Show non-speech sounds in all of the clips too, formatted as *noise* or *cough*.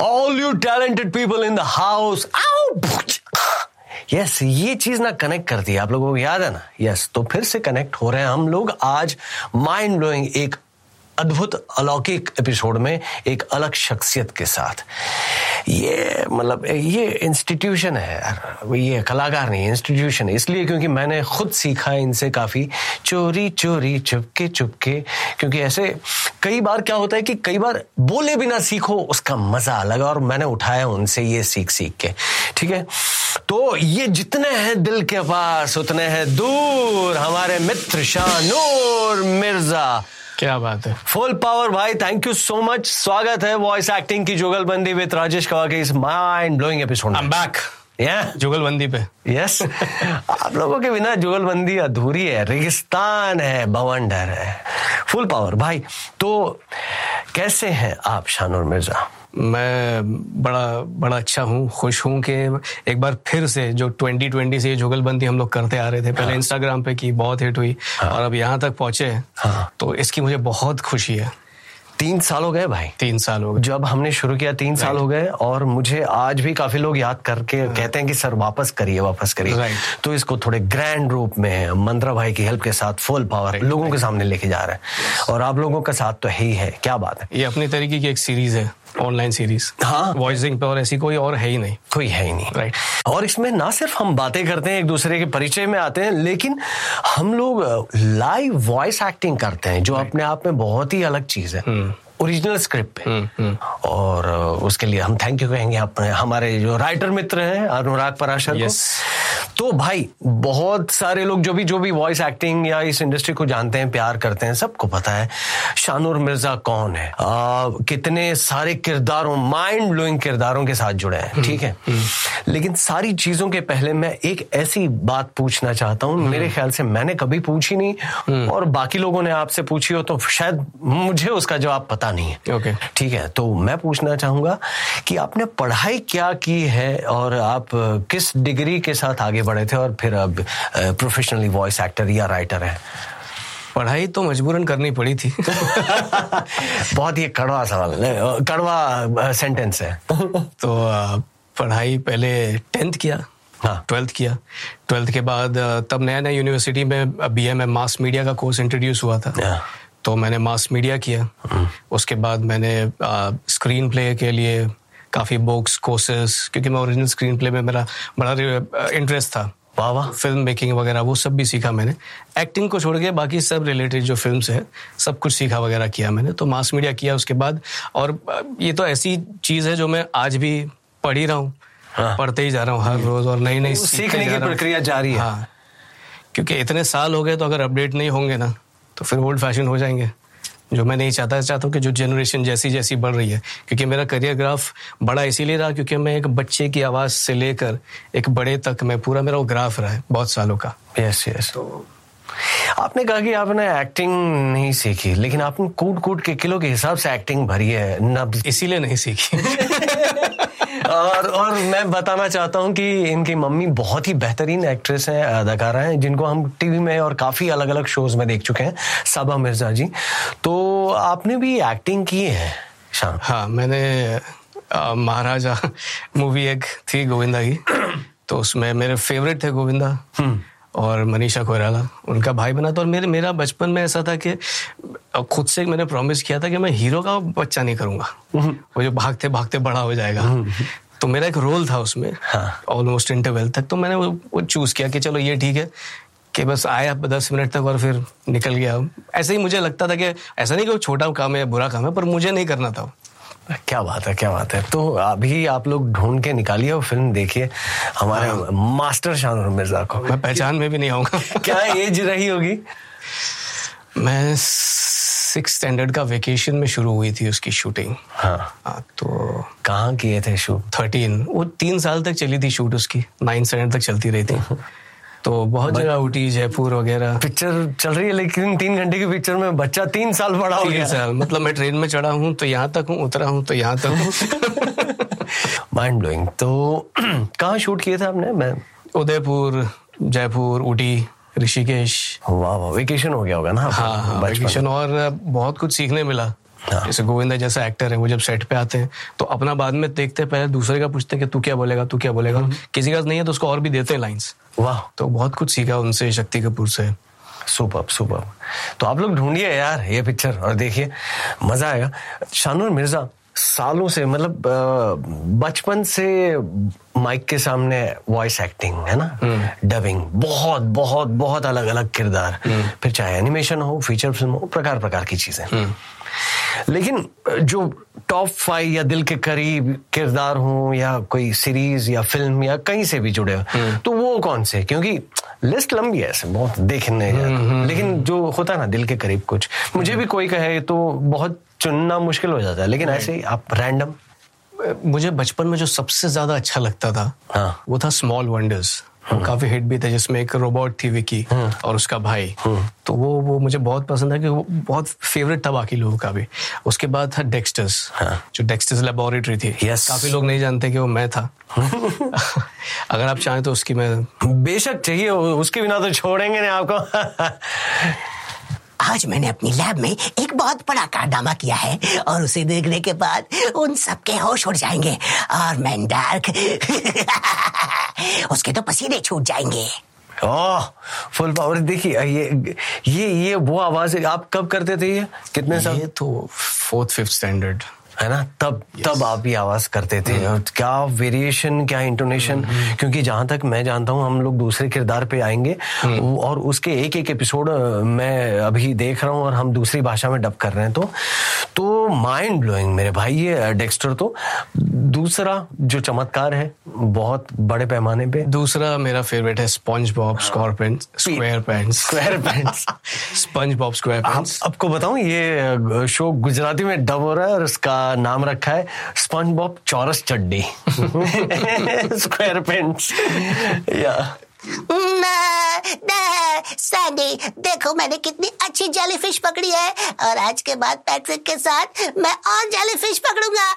All you talented people in the house yes ये चीज़ ना कनेक्ट करती है। आप लोगों को याद है ना? यस yes, तो फिर से कनेक्ट हो रहे हैं हम लोग। आज माइंड ब्लोइंग एक अद्भुत अलौकिक एपिसोड में एक अलग शख्सियत के साथ। ये मतलब ये इंस्टीट्यूशन है ये कलाकार नहीं इंस्टीट्यूशन है। इसलिए क्योंकि मैंने खुद सीखा है इनसे काफ़ी। चोरी चोरी, चुपके चुपके। क्योंकि ऐसे कई बार क्या होता है कि कई बार बोले बिना सीखो, उसका मज़ा अलग और मैंने उठाया उनसे ये सीख सीख के। ठीक है? तो ये जितने हैं दिल के पास, उतने हैं दूर। हमारे मित्र शानूर मिर्ज़ा। क्या बात है। फुल पावर भाई थैंक यू सो मच स्वागत है वॉइस एक्टिंग की जुगलबंदी विद राजेश कवा के इस mind blowing episode I am back या जुगलबंदी पे यस yes. *laughs* आप लोगों के बिना जुगलबंदी अधूरी है रेगिस्तान है बवंडर है फुल पावर भाई तो कैसे हैं आप शानूर मिर्ज़ा मैं बड़ा बड़ा अच्छा हूँ खुश हूँ कि एक बार फिर से जो 2020 से ये जुगलबंदी हम लोग करते आ रहे थे पहले हाँ। इंस्टाग्राम पे की बहुत हिट हुई हाँ। और अब यहाँ तक पहुँचे हाँ। तो इसकी मुझे बहुत खुशी है तीन साल हो गए भाई। तीन साल हो गए। जब हमने शुरू किया तीन साल हो गए और मुझे आज भी काफ़ी लोग याद करके। कहते हैं कि सर वापस करिए वापस करिए। तो इसको थोड़े ग्रैंड रूप में मंत्रा भाई की हेल्प के साथ फुल पावर लोगों के सामने लेके जा रहे हैं। और आप लोगों का साथ तो है ही है। क्या बात है। ये अपने तरीके की एक सीरीज़ है ऑनलाइन सीरीज़ हाँ। वॉइसिंग पे और ऐसी कोई और है ही नहीं। कोई है ही नहीं। Right right. और इसमें ना सिर्फ़ हम बातें करते हैं एक दूसरे के परिचय में आते हैं लेकिन हम लोग लाइव वॉइस एक्टिंग करते हैं जो right. अपने आप में बहुत ही अलग चीज़ है। हम्म। ओरिजिनल स्क्रिप्ट पे हम्म, हम्म। और उसके लिए हम थैंक यू कहेंगे अपने हमारे जो राइटर मित्र हैं अनुराग पराशर yes. को तो भाई बहुत सारे लोग जो भी जो भी वॉइस एक्टिंग या इस इंडस्ट्री को जानते हैं प्यार करते हैं सबको पता है शानूर मिर्ज़ा कौन है? आ, कितने सारे किरदारों माइंड ब्लोइंग किरदारों के साथ जुड़े हैं ठीक है? हम्म, लेकिन सारी चीज़ों के पहले मैं एक ऐसी बात पूछना चाहता हूँ मेरे ख्याल से मैंने कभी पूछी नहीं और बाकी लोगों ने आपसे पूछी हो तो शायद मुझे उसका जवाब पता पता नहीं है ओके। okay. ठीक है? तो मैं पूछना चाहूँगा कि आपने पढ़ाई क्या की है और आप किस डिग्री के साथ आगे बढ़े थे और फिर अब प्रोफेशनली वॉइस एक्टर या राइटर है। पढ़ाई तो मजबूरन करनी पड़ी थी। *laughs* बहुत ही कड़वा सवाल कड़वा सेंटेंस है। *laughs* तो पढ़ाई पहले टेंथ किया हाँ। ट्वेल्थ किया। ट्वेल्थ के बाद तब नया नया यूनिवर्सिटी में बी एम मास मीडिया का कोर्स इंट्रोड्यूस हुआ था। तो मैंने मास मीडिया किया। उसके बाद मैंने स्क्रीन प्ले के लिए काफ़ी बुक्स कोर्सेस क्योंकि मैं ओरिजिनल स्क्रीन प्ले में मेरा बड़ा इंटरेस्ट था। वाह वाह फ़िल्म मेकिंग वगैरह वो सब भी सीखा मैंने। एक्टिंग को छोड़ के बाकी सब रिलेटेड जो फ़िल्म है सब कुछ सीखा वगैरह किया मैंने। तो मास मीडिया किया उसके बाद और ये तो ऐसी चीज़ है जो मैं आज भी पढ़ ही रहा हूँ। हाँ। पढ़ते ही जा रहा हूँ हर रोज और नई नई सीखने की प्रक्रिया जारी है। हाँ। क्योंकि इतने साल हो गए तो अगर अपडेट नहीं होंगे ना तो फिर ओल्ड फ़ैशन हो जाएँगे। जो मैं नहीं चाहता चाहता हूँ कि जो जनरेशन जैसी जैसी बढ़ रही है। क्योंकि मेरा करियर ग्राफ बड़ा इसीलिए रहा क्योंकि मैं एक बच्चे की आवाज़ से लेकर एक बड़े तक मैं पूरा मेरा वो ग्राफ रहा है बहुत सालों का। यस यस तो आपने कहा कि आपने एक्टिंग नहीं सीखी लेकिन आपने कूट कूट के किलो के हिसाब से एक्टिंग भरी है इसीलिए नहीं सीखी। *laughs* और और मैं बताना चाहता हूँ कि इनकी मम्मी बहुत ही बेहतरीन एक्ट्रेस हैं अदाकारा हैं जिनको हम टीवी में और काफ़ी अलग अलग शोज़ में देख चुके हैं साबा मिर्ज़ा जी। तो आपने भी एक्टिंग की है शाम? हाँ मैंने महाराजा मूवी एक थी गोविंदा की। *clears throat* तो उसमें मेरे फेवरेट थे गोविंदा। हम्म। और मनीषा कोयराला उनका भाई बना था और मेरे मेरा बचपन में ऐसा था कि खुद से मैंने प्रॉमिस किया था कि मैं हीरो का बच्चा नहीं करूँगा। हम्म। वो जो भागते भागते बड़ा हो जाएगा। हम्म। तो मेरा एक रोल था उसमें ऑलमोस्ट इंटरवेल तक। तो मैंने वो, वो चूज़ किया कि चलो ये ठीक है कि बस आया दस मिनट तक और फिर निकल गया। ऐसे ही मुझे लगता था कि ऐसा नहीं कि छोटा काम है बुरा काम है पर मुझे नहीं करना था क्या बात है क्या बात है। तो अभी आप लोग ढूंढ के निकालिए और फ़िल्म देखिए हमारे हाँ। मास्टर शानूर मिर्ज़ा को। मैं पहचान में भी नहीं आऊँगा। *laughs* क्या एज रही होगी? मैं सिक्स स्टैंडर्ड का वेकेशन में शुरू हुई थी उसकी शूटिंग। हाँ, हाँ तो कहाँ किए थे शूट? थर्टीन। वो तीन साल तक चली थी शूट उसकी। नाइन स्टैंडर्ड तक चलती रही थी। तो बहुत जगह उठी जयपुर वगैरह। पिक्चर चल रही है लेकिन तीन घंटे की पिक्चर में बच्चा तीन साल बड़ा हो गया। साल मतलब मैं ट्रेन में चढ़ा हूँ तो यहाँ तक हूँ उतरा हूँ तो यहाँ तक हूँ। *laughs* माइंड ब्लोइंग तो *clears throat* कहाँ शूट किए थे आपने? मैं उदयपुर जयपुर ऊटी ऋषिकेश। वाह वाह वेकेशन हो गया होगा ना हाँ हाँ वेकेशन और बहुत कुछ सीखने मिला। जैसे गोविंदा जैसा एक्टर है वो जब सेट पे आते हैं तो अपना बाद में देखते हैं पहले दूसरे का पूछते हैं कि तू क्या बोलेगा तू क्या बोलेगा। हम्म। किसी का नहीं है तो उसको और भी देते हैं लाइंस वाह। तो बहुत कुछ सीखा उनसे शक्ति कपूर से। सुपर सुपर तो आप लोग ढूंढिए यार ये पिक्चर और देखिए मज़ा आएगा। शानूर मिर्ज़ा सालों से मतलब बचपन से माइक के सामने वॉइस एक्टिंग है ना? डबिंग हम्म। बहुत बहुत बहुत अलग अलग किरदार। हम्म। फिर चाहे एनिमेशन हो फीचर फ़िल्म हो प्रकार प्रकार की चीज़ें। लेकिन जो टॉप फाइव या दिल के करीब किरदार हो या कोई सीरीज़ या फ़िल्म या कहीं से भी जुड़े हो तो वो कौन से? क्योंकि लिस्ट लंबी है ऐसे बहुत देखने लेकिन जो होता है ना दिल के करीब कुछ मुझे भी कोई कहे तो बहुत चुनना मुश्किल हो जाता है लेकिन ऐसे ही आप रैंडम मुझे बचपन में जो सबसे ज़्यादा अच्छा लगता था हाँ. वो था स्मॉल वंडर्स हाँ। काफ़ी हिट भी था जिसमें एक रोबोट थी विकी हाँ। और उसका भाई हाँ। तो वो वो मुझे बहुत पसंद है कि वो बहुत फेवरेट था बाकी लोगों का भी उसके बाद था डेक्स्टर्स जो डेक्स्टर्स लेबोरेटरी थी yes. काफ़ी लोग नहीं जानते कि वो मैं था *laughs* अगर आप चाहें तो उसकी मैं बेशक चाहिए उसके बिना तो छोड़ेंगे नहीं आपको आज मैंने अपनी लैब में एक बहुत बड़ा कारनामा किया है और उसे देखने के बाद उन सबके होश उड़ जाएँगे और मैं डार्क *laughs* उसके तो पसीने छूट जाएँगे। ओह फुल पावर देखिए ये ये ये वो आवाज़ है आप कब करते थे ये? कितने साल? ये तो फोर्थ फिफ्थ स्टैंडर्ड है ना? तब yes. तब आप ये आवाज़ करते थे। Mm. क्या वेरिएशन क्या इंटोनेशन mm-hmm. क्योंकि जहाँ तक मैं जानता हूँ हम लोग दूसरे किरदार पे आएँगे। Mm. और उसके एक एक एपिसोड मैं अभी देख रहा हूँ और हम दूसरी भाषा में डब कर रहे हैं तो। तो माइंड ब्लोइंग मेरे भाई ये डेक्स्टर तो। दूसरा जो चमत्कार है बहुत बड़े पैमाने पे। दूसरा मेरा फेवरेट है SpongeBob scorpion SquarePants SquarePants SpongeBob SquarePants आपको बताऊँ ये शो गुजराती में डब हो रहा है और उसका नाम रखा है स्पंज बॉब चौरस चड्डी। *laughs* स्क्वायर पेंट्स या। सैंडी देखो मैंने कितनी अच्छी जेलीफिश पकड़ी है। और आज के बाद पैट्रिक के साथ मैं और जेलीफिश पकड़ूँगा।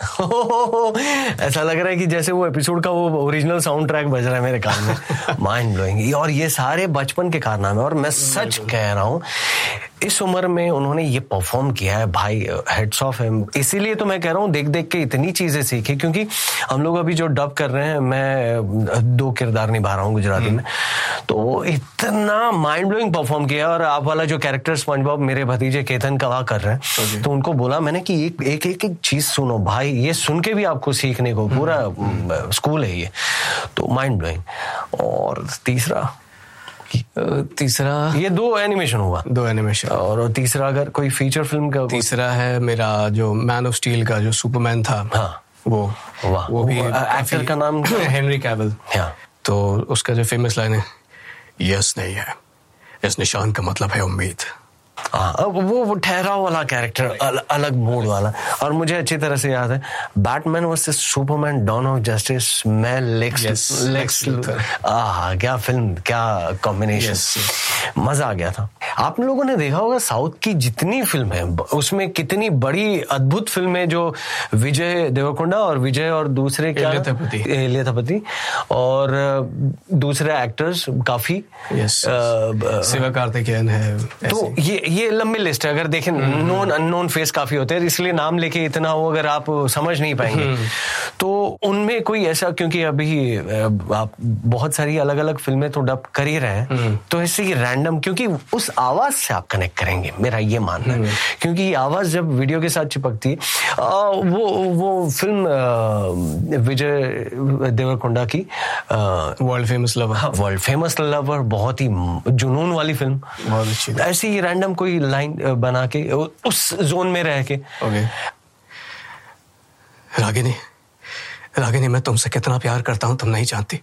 *laughs* ऐसा लग रहा है कि जैसे वो एपिसोड का वो ओरिजिनल साउंड ट्रैक बज रहा है मेरे कान में। *laughs* माइंड ब्लोइंग और ये सारे बचपन के कारनामे और मैं सच कह रहा हूँ इस उम्र में उन्होंने ये परफॉर्म किया है भाई हेड्स ऑफ़ है। इसीलिए तो मैं कह रहा हूँ देख देख के इतनी चीज़ें सीखी क्योंकि हम लोग अभी जो डब कर रहे हैं मैं दो किरदार निभा रहा हूँ गुजराती हम्म। में तो इतना माइंड ब्लोइंग परफॉर्म किया और आप वाला जो कैरेक्टर स्पंज बॉब मेरे भतीजे केतन कवा कर रहे हैं तो उनको बोला मैंने कि एक एक एक, एक चीज़ सुनो भाई ये सुन के भी आपको सीखने को पूरा हम्म। स्कूल है ये। तो माइंड ब्लोइंग और तीसरा तीसरा ये दो एनिमेशन हुआ। दो एनिमेशन और तीसरा अगर कोई फीचर फ़िल्म का तीसरा है मेरा जो मैन ऑफ़ स्टील का जो सुपरमैन था। हाँ। वो वाह। वो भी एक्टर का नाम हेनरी कैबल हाँ। तो उसका जो फ़ेमस लाइन है यस नहीं है। इस निशान का मतलब है उम्मीद। हाँ वो वो ठहराव वाला कैरेक्टर अल, अलग मूड वाला। और मुझे अच्छी तरह से याद है Batman versus Superman Dawn of Justice मैं लेक्स लेक्स आह क्या फ़िल्म क्या कॉम्बिनेशन मज़ा आ गया था। आप लोगों ने देखा होगा साउथ की जितनी फ़िल्म है उसमें कितनी बड़ी अद्भुत फ़िल्म है जो विजय देवरकोंडा और विजय और दूसरे क्या एलियथपति और दूसरे एक्टर्स काफ़ी शिवा कार्तिकेयन है तो ये ये लंबी लिस्ट है। अगर देखें नोन अननोन फेस काफ़ी होते हैं इसलिए नाम लेके इतना हो अगर आप समझ नहीं पाएँगे। हम्म। तो उनमें कोई ऐसा क्योंकि अभी आप बहुत सारी अलग अलग फ़िल्में तो डब कर ही रहे हैं हम्म। तो ऐसे ही रैंडम क्योंकि उस आवाज़ से आप कनेक्ट करेंगे मेरा ये मानना है। हम्म। क्योंकि ये आवाज़ जब वीडियो के साथ चिपकती है वो वो फ़िल्म विजय देवरकोंडा की world famous lover world famous lover बहुत ही जुनून वाली फ़िल्म बहुत अच्छी। ऐसी ही रैंडम कोई लाइन बना के उस जोन में रह के। ओके। रागिनी रागिनी, मैं तुमसे कितना प्यार करता हूँ, तुम नहीं जानती।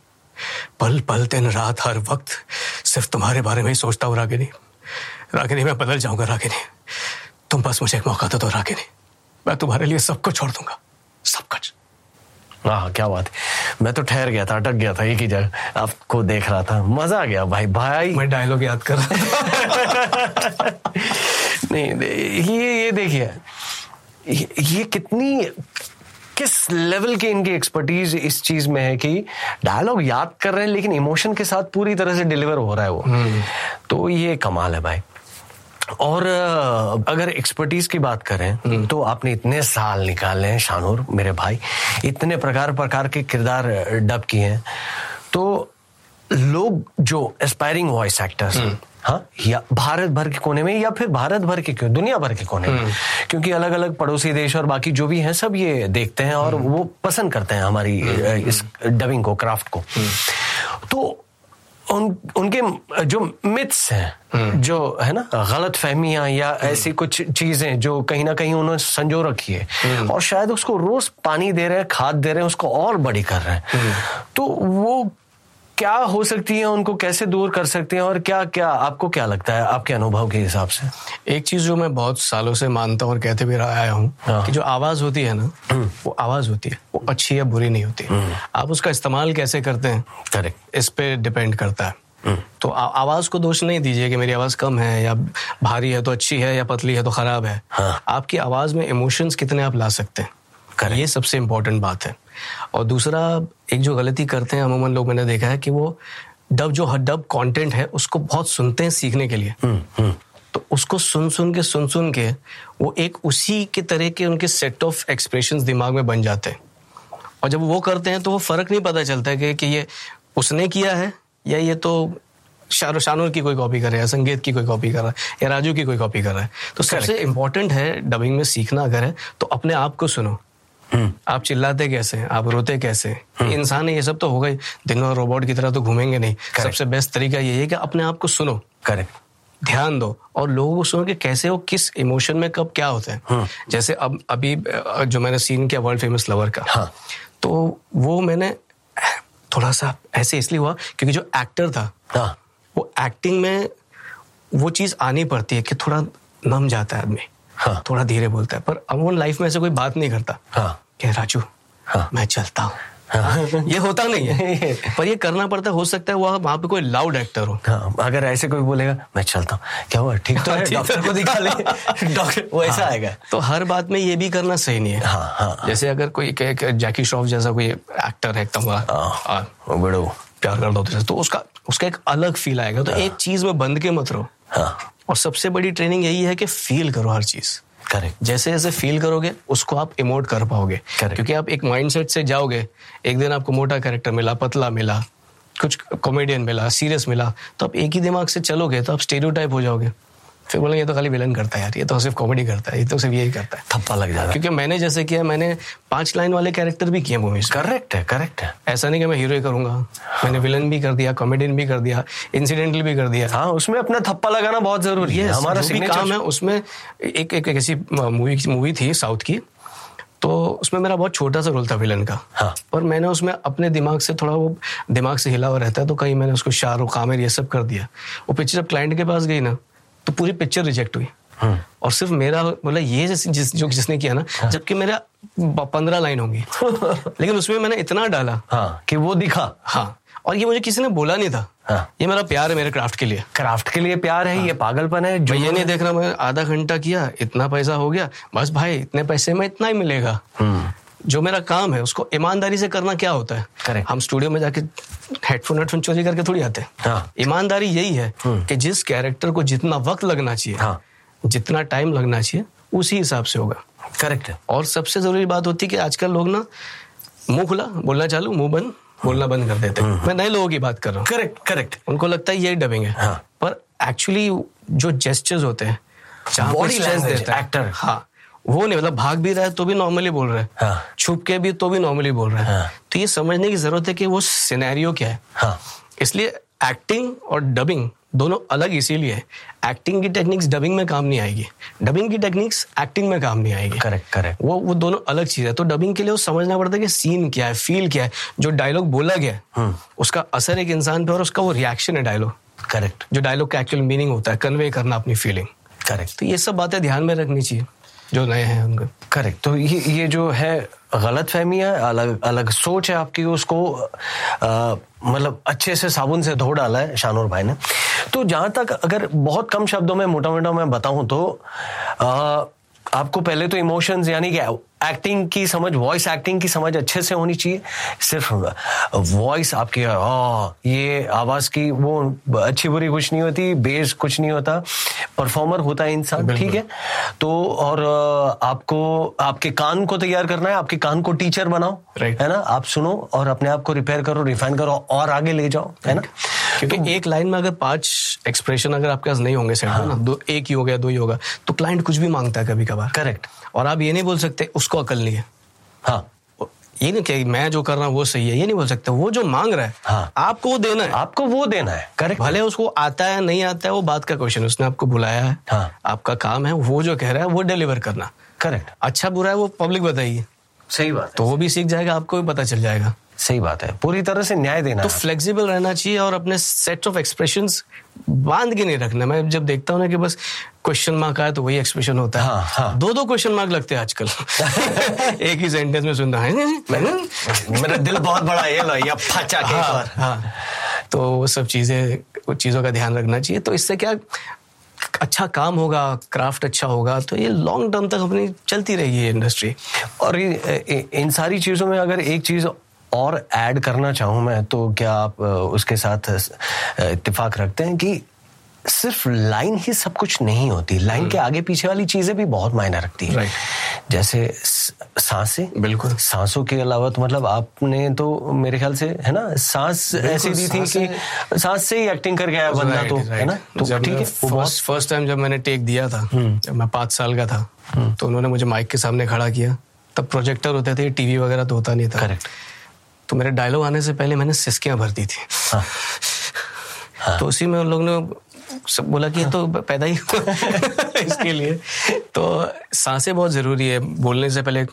पल पल, दिन रात, हर वक्त, सिर्फ़ तुम्हारे बारे में ही सोचता हूँ, रागिनी। रागिनी, मैं बदल जाऊँगा, रागिनी। तुम बस मुझे एक मौका दो दो, रागिनी। मैं तुम्हारे लिए सब कुछ छोड़ दूँगा। सब कुछ। हाँ क्या बात है। मैं तो ठहर गया था अटक गया था एक ही जगह। आपको देख रहा था। मज़ा आ गया भाई। भाई। मैं डायलॉग याद कर रहा था। *laughs* नहीं ये ये देखिए। ये, ये कितनी किस लेवल की इनकी एक्सपर्टीज इस चीज़ में है कि डायलॉग याद कर रहे हैं लेकिन इमोशन के साथ पूरी तरह से डिलीवर हो रहा है वो। हम्म। तो ये कमाल है भाई। और अगर एक्सपर्टीज की बात करें तो आपने इतने साल निकाले हैं शानूर मेरे भाई। इतने प्रकार प्रकार के किरदार डब किए हैं। तो लोग जो एस्पायरिंग वॉइस एक्टर्स हाँ या भारत भर के कोने में या फिर भारत भर के क्यों दुनिया भर के कोने में। क्योंकि अलग अलग पड़ोसी देश और बाकी जो भी हैं सब ये देखते हैं और वो पसंद करते हैं हमारी इस डबिंग को क्राफ्ट को। तो उन उनके जो मिथ्स हैं जो है ना गलत फहमियाँ या ऐसी कुछ चीज़ें जो कहीं ना कहीं उन्होंने संजो रखी है। और शायद उसको रोज पानी दे रहे हैं खाद दे रहे हैं उसको और बड़ी कर रहे हैं। तो वो क्या हो सकती है उनको कैसे दूर कर सकते हैं और क्या क्या आपको क्या लगता है आपके अनुभव के हिसाब से? एक चीज़ जो मैं बहुत सालों से मानता हूँ और कहते भी रहा आया हूँ हाँ। कि जो आवाज़ होती है ना वो आवाज़ होती है वो अच्छी या बुरी नहीं होती। आप उसका इस्तेमाल कैसे करते हैं? करेक्ट। इस पे डिपेंड करता है। तो आ, आवाज़ को दोष नहीं दीजिए कि मेरी आवाज़ कम है या भारी है तो अच्छी है या पतली है तो खराब है। हाँ। आपकी आवाज़ में इमोशंस कितने आप ला सकते हैं? Correct. ये सबसे इम्पोर्टेंट बात है। और दूसरा एक जो गलती करते हैं अमूमन लोग मैंने देखा है कि वो डब जो डब कंटेंट है उसको बहुत सुनते हैं सीखने के लिए। तो उसको सुन सुन के सुन सुन के वो एक उसी के तरह के उनके सेट ऑफ़ एक्सप्रेशन दिमाग में बन जाते हैं। और जब वो करते हैं तो वो फ़र्क नहीं पता चलता है कि, कि ये उसने किया है या ये तो शाहरुख शानूर की कोई कॉपी कर रहा है संगीत की कोई कॉपी कर रहा है या राजू की कोई कॉपी कर रहा है। तो सबसे इम्पोर्टेंट है डबिंग में सीखना अगर है तो अपने आप को सुनो। आप चिल्लाते कैसे? आप रोते कैसे? इंसान है ये सब तो होगा ही दिन और रोबोट की तरह तो घूमेंगे नहीं। सबसे बेस्ट तरीका यही है कि अपने आप को सुनो। करेक्ट ध्यान दो और लोगों को सुनो कि कैसे वो किस इमोशन में कब क्या होते हैं। जैसे अब अभी जो मैंने सीन किया वर्ल्ड फ़ेमस लवर का हाँ। तो वो मैंने थोड़ा सा ऐसे इसलिए हुआ क्योंकि जो एक्टर था हाँ। वो एक्टिंग में वो चीज़ आनी पड़ती है कि थोड़ा नम जाता है आदमी। हाँ। थोड़ा धीरे बोलता है पर अमूमन लाइफ में ऐसे कोई बात नहीं करता। हाँ। कि राजू हाँ। मैं चलता हूँ। ये होता नहीं है। *laughs* पर ये करना पड़ता हो सकता है वहाँ वहाँ पे कोई लाउड एक्टर हो। हाँ अगर ऐसे कोई बोलेगा मैं चलता हूँ। क्या हुआ? ठीक तो है *laughs* डॉक्टर को दिखा ले। *laughs* डॉक्टर वो ऐसा हाँ, आएगा। तो हर बात में ये भी करना सही नहीं है। हाँ, हाँ, जैसे अगर कोई जैकी श्रॉफ जैसा कोई एक्टर है एकदम बड़ा, हाँ, वो बड़ो प्यार करता होता तो उसका उसका एक अलग फील आएगा। तो एक चीज़ में बंद के मत रहो। हाँ। और सबसे बड़ी ट्रेनिंग यही है कि फील करो हर चीज़। करेक्ट जैसे जैसे फील करोगे उसको आप इमोट कर पाओगे। Correct. क्योंकि आप एक माइंडसेट से जाओगे एक दिन आपको मोटा कैरेक्टर मिला पतला मिला कुछ कॉमेडियन मिला सीरियस मिला तो आप एक ही दिमाग से चलोगे तो आप स्टेरियोटाइप हो जाओगे। फिर बोलेंगे ये तो खाली विलन करता है यार ये तो सिर्फ़ कॉमेडी करता है ये तो सिर्फ़ यही करता है. थप्पा लग जाता है। क्योंकि मैंने जैसे किया मैंने पाँच लाइन वाले कैरेक्टर भी किए मूवीज़ करेक्ट है करेक्ट है। ऐसा नहीं कि मैं हीरो ही करूँगा। मैंने विलन भी कर दिया कॉमेडियन भी कर दिया इंसिडेंटल भी कर दिया। हाँ उसमें अपना थप्पा लगाना बहुत ज़रूरी है। हमारा काम है उसमें एक एक, एक ऐसी मूवी मूवी थी साउथ की तो उसमें मेरा बहुत छोटा सा रोल था विलन का। हाँ। पर मैंने उसमें अपने दिमाग से थोड़ा वो दिमाग से हिला हुआ रहता है तो कहीं मैंने उसको शाहरुख आमिर ये सब कर दिया। वो पिक्चर जब क्लाइंट के पास गई ना तो पूरी पिक्चर रिजेक्ट हुई। हम्म। और सिर्फ़ मेरा बोला ये जिस, जिस जो जिसने किया ना हाँ। जबकि मेरा पंद्रह लाइन होंगी। *laughs* लेकिन उसमें मैंने इतना डाला हाँ। कि वो दिखा। हाँ। और ये मुझे किसी ने बोला नहीं था। हाँ। ये मेरा प्यार है मेरे क्राफ्ट के लिए। क्राफ्ट के लिए प्यार है हाँ। ये पागलपन है जो ये नहीं देख रहा मैं आधा घंटा किया इतना पैसा हो गया। बस भाई इतने पैसे में इतना ही मिलेगा। हम्म, जो मेरा काम है उसको ईमानदारी से करना क्या होता है? Correct. हम स्टूडियो में जाके हेडफोन हेडफोन चोरी करके थोड़ी आते हैं। हाँ। ईमानदारी यही है कि जिस कैरेक्टर को जितना वक्त लगना चाहिए हाँ। जितना टाइम लगना चाहिए उसी हिसाब से होगा। करेक्ट है। और सबसे ज़रूरी बात होती है कि आजकल लोग ना मुँह खुला बोलना चालू मुँह बंद बोलना बंद कर देते हैं। मैं नए लोगों की बात कर रहा हूँ। करेक्ट करेक्ट उनको लगता है यही डबिंग है। हाँ। पर एक्चुअली जो जेस्टर्स होते हैं। actor। हाँ। वो नहीं मतलब भाग भी रहा है तो भी नॉर्मली बोल रहा है। हाँ। छुप के भी तो भी नॉर्मली बोल रहा है। हाँ। तो ये समझने की ज़रूरत है कि वो सिनेरियो क्या है। हाँ। इसलिए एक्टिंग और डबिंग दोनों अलग इसीलिए एक्टिंग की टेक्निक्स डबिंग में काम नहीं आएगी। डबिंग की टेक्निक्स एक्टिंग में काम नहीं आएगी। करेक्ट करेक्ट वो वो दोनों अलग चीज़ है। तो डबिंग के लिए वो समझना पड़ता है कि सीन क्या है फील क्या है जो डायलॉग बोला गया है उसका असर एक इंसान पे और उसका वो रिएक्शन है डायलॉग करेक्ट जो डायलॉग का एक्चुअल मीनिंग होता है कन्वे करना अपनी फीलिंग करेक्ट तो ये सब बातें ध्यान में रखनी चाहिए। जो नए हैं उनके। करेक्ट तो ये ये जो है गलत फहमी है अलग अलग सोच है आपकी उसको मतलब अच्छे से साबुन से धो डाला है शानूर भाई ने। तो जहाँ तक अगर बहुत कम शब्दों में मोटा मोटा मैं बताऊँ तो आ, आपको पहले तो इमोशंस यानी कि एक्टिंग की समझ वॉइस एक्टिंग की समझ अच्छे से होनी चाहिए। सिर्फ़ वॉइस आपकी आ, ये आवाज़ की वो अच्छी बुरी कुछ नहीं होती बेस कुछ नहीं होता परफॉर्मर होता है इंसान ठीक है? तो और आपको आपके कान को तैयार करना है आपके कान को टीचर बनाओ है ना? आप सुनो और अपने आप को रिपेयर करो रिफाइन करो और आगे ले जाओ है ना? क्योंकि तो, एक लाइन में अगर पाँच एक्सप्रेशन अगर आपके पास नहीं होंगे सेट हाँ. ना दो एक ही हो गया दो ही होगा तो क्लाइंट कुछ भी माँगता है कभी कभार करेक्ट और आप ये नहीं बोल सकते उसको अकल नहीं है। हाँ ये नहीं कि मैं जो कर रहा हूँ वो सही है ये नहीं बोल सकते वो जो मांग रहा है हाँ. आपको वो देना है। आपको वो देना है करेक्ट भले उसको आता है नहीं आता है वो बात का क्वेश्चन उसने आपको बुलाया है हाँ. आपका काम है वो जो कह रहा है वो डिलीवर करना। करेक्ट अच्छा बुरा है वो पब्लिक बताइए। सही बात तो वो भी सीख जाएगा आपको भी पता चल जाएगा। सही बात है। पूरी तरह से न्याय देना तो फ्लेक्सिबल रहना चाहिए और अपने सेट ऑफ़ एक्सप्रेशन बाँध के नहीं रखना। मैं जब देखता हूँ ना कि बस क्वेश्चन मार्क आया तो वही एक्सप्रेशन होता है। हाँ, हाँ. दो दो क्वेश्चन मार्क लगते हैं आजकल। *laughs* एक ही सेंटेंस में सुनता है। मेरा दिल बहुत बड़ा ये लो या फचा के हाँ, हाँ. तो वो सब चीज़ें चीज़ों का ध्यान रखना चाहिए। तो इससे क्या अच्छा काम होगा क्राफ्ट अच्छा होगा तो ये लॉन्ग टर्म तक अपनी चलती रहेगी ये इंडस्ट्री और इन सारी चीज़ों में अगर एक चीज़ और ऐड करना चाहूँ मैं तो क्या आप उसके साथ इत्तेफाक रखते हैं कि सिर्फ़ लाइन ही सब कुछ नहीं होती। लाइन हम्म। के आगे पीछे वाली चीज़ें भी बहुत मायने रखती है। जैसे साँसें। बिल्कुल। सांसों के अलावा तो मतलब आपने तो मेरे ख्याल से है ना सांस ऐसी दी थी कि सांस से ही एक्टिंग करके आया बंदा तो है ना? तो ठीक है फ़र्स्ट फ़र्स्ट टाइम जब मैंने टेक दिया था हम्म। जब मैं पाँच साल का था हम्म। तो उन्होंने मुझे माइक के सामने खड़ा किया। तब प्रोजेक्टर होते थे टीवी वगैरह तो होता नहीं था। करेक्ट तो मेरे डायलॉग आने से पहले मैंने सिस्कियाँ भर दी थी हाँ। हाँ। तो उसी में उन लोगों ने सब बोला कि तो पैदा ही इसके लिए तो साँसें बहुत ज़रूरी है बोलने से पहले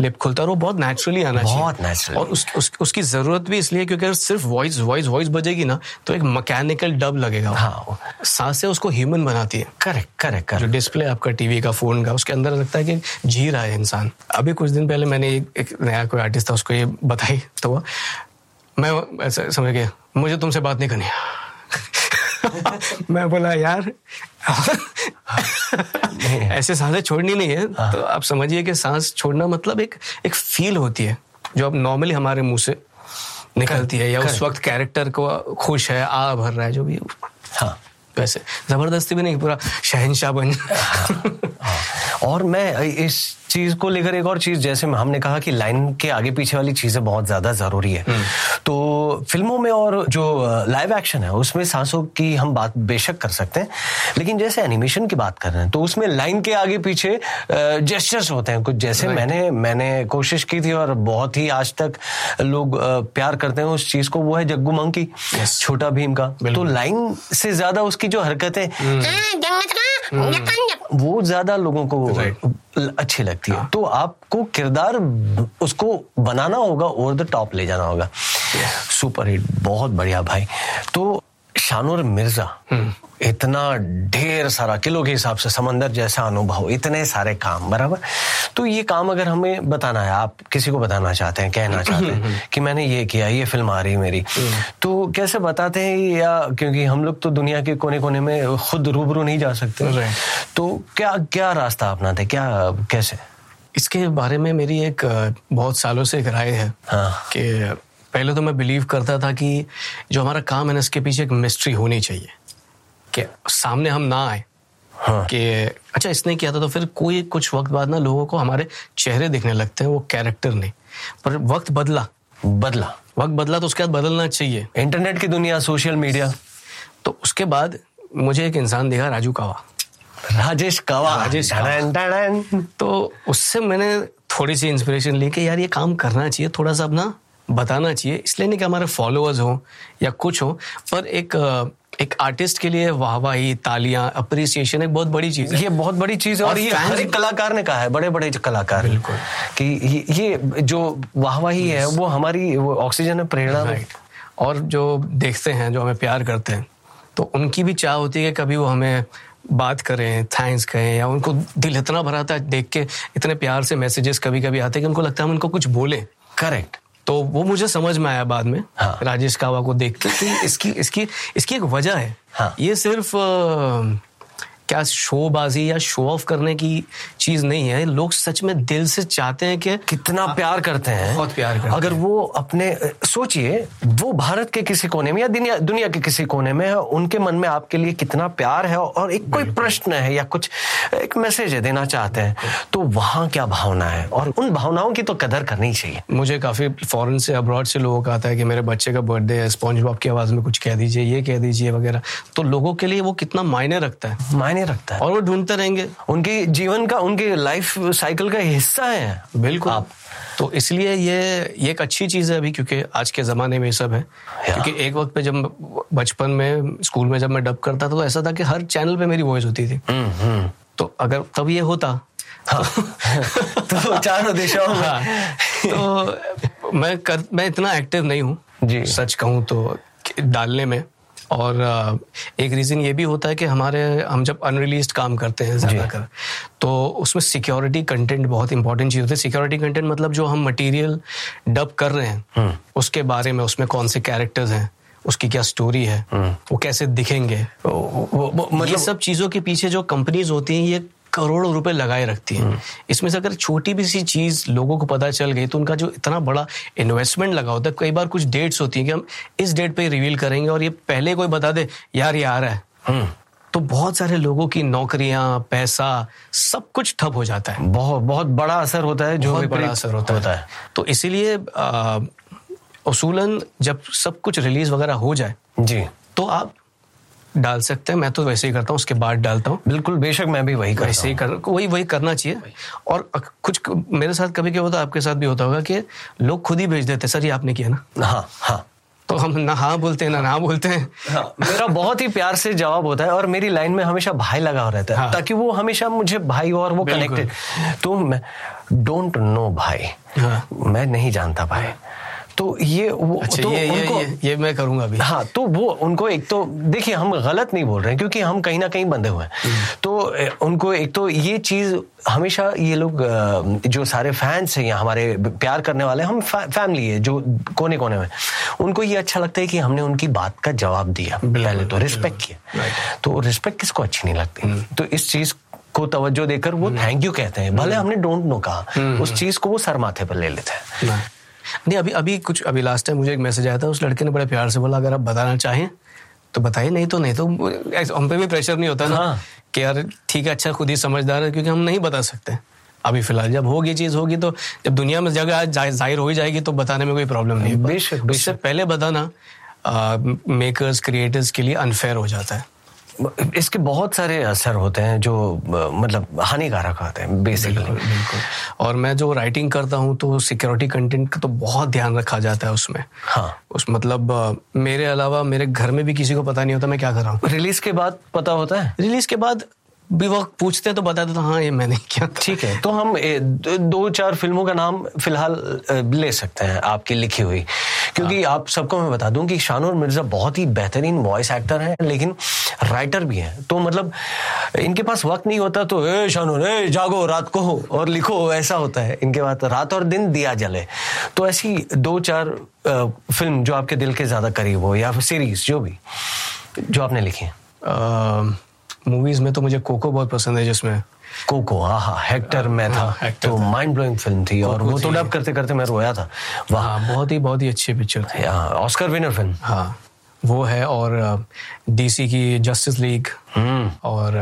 लिप खुलता है और वो बहुत नेचुरली आना चाहिए। बहुत नेचुरल और उस, उस, उसकी ज़रूरत भी इसलिए क्योंकि अगर सिर्फ़ वॉइस वॉइस वॉइस बजेगी ना तो एक मैकेनिकल डब लगेगा। हाँ। साँसें उसको ह्यूमन बनाती है। करेक्ट करेक्ट जो डिस्प्ले आपका टीवी का फ़ोन का उसके अंदर लगता है कि जी रहा है इंसान। अभी कुछ दिन पहले मैंने एक, एक नया कोई आर्टिस्ट था उसको ये बताई तो वो मैं ऐसा समझ गया मुझे तुमसे बात नहीं करनी *laughs* मैं बोला यार *laughs* ऐसे साँसें छोड़नी नहीं है। हाँ। तो आप समझिए कि सांस छोड़ना मतलब एक एक फील होती है जो अब नॉर्मली हमारे मुँह से निकलती है या उस वक्त कैरेक्टर को खुश है आ भर रहा है जो भी हाँ। वैसे ज़बरदस्ती भी नहीं पूरा शहनशाह बन। हाँ। और मैं इस चीज़ को लेकर एक और चीज़ जैसे हमने कहा कि लाइन के आगे पीछे वाली चीज़ें बहुत ज़्यादा ज़रूरी है। हम्म। तो फ़िल्मों में और जो लाइव एक्शन है उसमें सांसों की हम बात बेशक कर सकते हैं। लेकिन जैसे एनिमेशन की बात कर रहे हैं तो उसमें लाइन के आगे पीछे जेस्टर्स होते हैं। कुछ जैसे मैंने मैंने कोशिश की थी और बहुत ही आज तक लोग प्यार करते हैं उस चीज़ को वो है जग्गू मंकी छोटा भीम का। तो लाइन से ज़्यादा उसकी जो हरकतें हम्म। हाँ, वो ज़्यादा लोगों को अच्छी लगती है। हाँ। तो आपको किरदार उसको बनाना होगा और द टॉप ले जाना होगा। सुपर हिट बहुत बढ़िया भाई। तो शानूर मिर्ज़ा हम्म। इतना ढेर सारा किलो के हिसाब से समंदर जैसा अनुभव इतने सारे काम बराबर तो ये काम अगर हमें बताना है आप किसी को बताना चाहते हैं कहना चाहते हैं हम्म। कि मैंने ये किया ये फ़िल्म आ रही मेरी हम्म। तो कैसे बताते हैं या क्योंकि हम लोग तो दुनिया के कोने कोने में खुद रूबरू नहीं जा सकते तो क्या क्या रास्ता अपनाते क्या कैसे इसके बारे में मेरी एक बहुत सालों से एक राय है हाँ. कि पहले तो मैं बिलीव करता था कि जो हमारा काम है ना इसके पीछे एक मिस्ट्री होनी चाहिए। कि सामने हम ना आए। हाँ. कि अच्छा इसने किया था तो फिर कोई कुछ वक्त बाद ना लोगों को हमारे चेहरे दिखने लगते हैं वो कैरेक्टर नहीं पर वक्त बदला। बदला। वक्त बदला तो उसके बाद बदलना चाहिए। इंटरनेट की दुनिया सोशल मीडिया। तो उसके बाद मुझे एक इंसान दिखा राजू कावा। राजेश कावा। राजेश तो उससे मैंने थोड़ी सी इंस्पिरेशन ली कि यार ये काम करना चाहिए थोड़ा सा अपना बताना चाहिए। इसलिए नहीं कि हमारे फॉलोअर्स हो या कुछ हो पर एक एक आर्टिस्ट के लिए वाहवाही तालियाँ अप्रिसिएशन एक बहुत बड़ी चीज़ है। ये बहुत बड़ी चीज़ है और, और ये हर एक कलाकार ने कहा है बड़े बड़े कलाकार बिल्कुल। कि ये जो वाहवाही है वो हमारी ऑक्सीजन है प्रेरणा और जो देखते हैं जो हमें प्यार करते हैं तो उनकी भी चाह होती है कि कभी वो हमें बात करें थैंक्स कहें या उनको दिल इतना भरा था देख के इतने प्यार से मैसेजेस कभी कभी आते हैं कि उनको लगता है हम उनको कुछ बोले। करेक्ट तो वो मुझे समझ में आया बाद में हाँ. राजेश कावा को देख के कि इसकी इसकी इसकी एक वजह है हाँ. ये सिर्फ़ क्या शोबाजी या शो ऑफ़ करने की चीज़ नहीं है? लोग सच में दिल से चाहते हैं कि कितना प्यार करते हैं। बहुत प्यार करते अगर वो अपने सोचिए वो भारत के किसी कोने में या दुनिया दुनिया के किसी कोने में है उनके मन में आपके लिए कितना प्यार है और एक कोई प्रश्न है या कुछ एक मैसेज है देना चाहते हैं तो वहाँ क्या भावना है? और उन भावनाओं की तो कदर करनी चाहिए। मुझे काफ़ी फॉरन से अब्रॉड से लोगों का आता है कि मेरे बच्चे का बर्थडे है स्पॉन्ज बॉब की आवाज़ में कुछ कह दीजिए ये कह दीजिए वगैरह। तो लोगों के लिए वो कितना मायने रखता है? मायने रखता है। और वो ढूंढते रहेंगे। उनके जीवन का उनके लाइफ साइकिल का हिस्सा है। बिल्कुल। आप तो इसलिए ये ये एक अच्छी चीज़ है अभी क्योंकि आज के जमाने में सब है। क्योंकि एक वक्त पे जब बचपन में स्कूल में जब मैं डब करता था तो ऐसा था कि हर चैनल पे मेरी वॉइस होती थी। तो अगर तब ये होता। हाँ। *laughs* तो चारों दिशाओं में। हाँ, तो मैं कर मैं इतना एक्टिव नहीं हूँ। जी। सच कहूँ तो डालने में। और एक रीजन ये भी होता है कि हमारे हम जब अनरिलीज काम करते हैं ज़्यादातर तो उसमें सिक्योरिटी कंटेंट बहुत इंपॉर्टेंट चीज़ होती है। सिक्योरिटी कंटेंट मतलब जो हम मटेरियल डब कर रहे हैं उसके बारे में उसमें कौन से कैरेक्टर्स हैं उसकी क्या स्टोरी है वो कैसे दिखेंगे वो- वो- वो- ये मतलब सब चीज़ों के पीछे जो कंपनीज़ होती हैं ये करोड़ों रुपए लगाए रखती है। इसमें से अगर छोटी भी सी चीज़ लोगों को पता चल गई तो उनका जो इतना बड़ा इन्वेस्टमेंट लगा होता है कई बार कुछ डेट्स होती हैं कि हम इस डेट पे रिवील करेंगे और ये पहले कोई बता दे यार ये आ रहा है। हम्म, तो बहुत सारे लोगों की नौकरियाँ पैसा सब कुछ ठप हो जाता है। बहुत बहुत बड़ा असर होता है जो बहुत बड़ा असर होता, होता है। तो इसीलिए उसूलन जब सब कुछ रिलीज़ वगैरह हो जाए जी। तो आप डाल सकते हैं। मैं तो वैसे ही करता हूँ उसके बाद डालता हूँ। बिल्कुल बेशक मैं भी वही करता वैसे ही कर वही वही करना चाहिए। और कुछ मेरे साथ कभी क्या होता है आपके साथ भी होता होगा कि लोग खुद ही भेज देते सर ये आपने किया ना? हाँ हाँ। तो हम ना हाँ बोलते हैं ना ना बोलते हैं। हाँ, मेरा बहुत ही प्यार से जवाब होता है और मेरी लाइन में हमेशा भाई लगा हुआ रहता है हाँ। ताकि वो हमेशा मुझे भाई और वो कनेक्टेड तो डोंट नो भाई। हाँ। मैं नहीं जानता भाई। तो ये वो अच्छा तो ये, उनको ये ये मैं करूँगा अभी। हाँ तो वो उनको एक तो देखिए हम गलत नहीं बोल रहे हैं क्योंकि हम कहीं ना कहीं बंधे हुए हैं। तो उनको एक तो ये चीज़ हमेशा ये लोग जो सारे फैंस हैं या हमारे प्यार करने वाले हम फै, फैमिली है जो कोने कोने में। उनको ये अच्छा लगता है कि हमने उनकी बात का जवाब दिया पहले तो। रिस्पेक्ट किया। तो रिस्पेक्ट किसको अच्छी नहीं लगती? तो इस चीज़ को तवज्जो देकर वो थैंक यू कहते हैं। भले हमने डोंट नो कहा उस चीज़ को वो सर माथे पर ले लेते हैं। नहीं अभी अभी कुछ अभी लास्ट टाइम मुझे एक मैसेज आया था उस लड़के ने बड़े प्यार से बोला अगर आप बताना चाहें तो बताइए नहीं तो नहीं तो हम पे भी प्रेशर नहीं होता ना हाँ। कि यार ठीक है अच्छा खुद ही समझदार है क्योंकि हम नहीं बता सकते। अभी फ़िलहाल जब होगी चीज़ होगी तो जब दुनिया में जगह ज़ाहिर हो ही जाएगी तो बताने में कोई प्रॉब्लम नहीं है। बेशक, उससे पहले बताना मेकर्स क्रिएटर्स के लिए अनफेयर हो जाता है। इसके बहुत सारे असर होते हैं जो मतलब हानिकारक होते हैं बेसिकली बिल्कुल और मैं जो राइटिंग करता हूँ तो सिक्योरिटी कंटेंट का तो बहुत ध्यान रखा जाता है उसमें। हाँ। उस मतलब मेरे अलावा मेरे घर में भी किसी को पता नहीं होता मैं क्या कर रहा हूँ। रिलीज़ के बाद पता होता है? रिलीज़ के बाद भी वो पूछते हैं तो बता देता हाँ ये मैंने *laughs* किया ठीक है तो हम दो, चार फ़िल्मों का नाम फ़िलहाल ले सकते हैं आपकी लिखी हुई। क्योंकि आप सबको मैं बता दूँ कि शानूर मिर्ज़ा बहुत ही बेहतरीन वॉइस एक्टर हैं लेकिन राइटर भी हैं। तो मतलब इनके पास वक्त नहीं होता तो ए शानूर ए जागो रात को हो और लिखो ऐसा होता है। इनके पास रात और दिन दिया जले। तो ऐसी दो चार फ़िल्म जो आपके दिल के ज़्यादा करीब हो या सीरीज़ जो भी जो आपने लिखी है। मूवीज़ में तो मुझे कोको बहुत पसंद है जिसमें। कोको हाँ हाँ हेक्टर में था। हाँ, हेक्टर तो माइंड ब्लोइंग फ़िल्म थी और वो तो डब करते करते मैं रोया था। वाह। हाँ बहुत ही बहुत ही अच्छी पिक्चर थी। ऑस्कर विनर फ़िल्म हाँ वो है और डीसी की जस्टिस लीग हम्म। और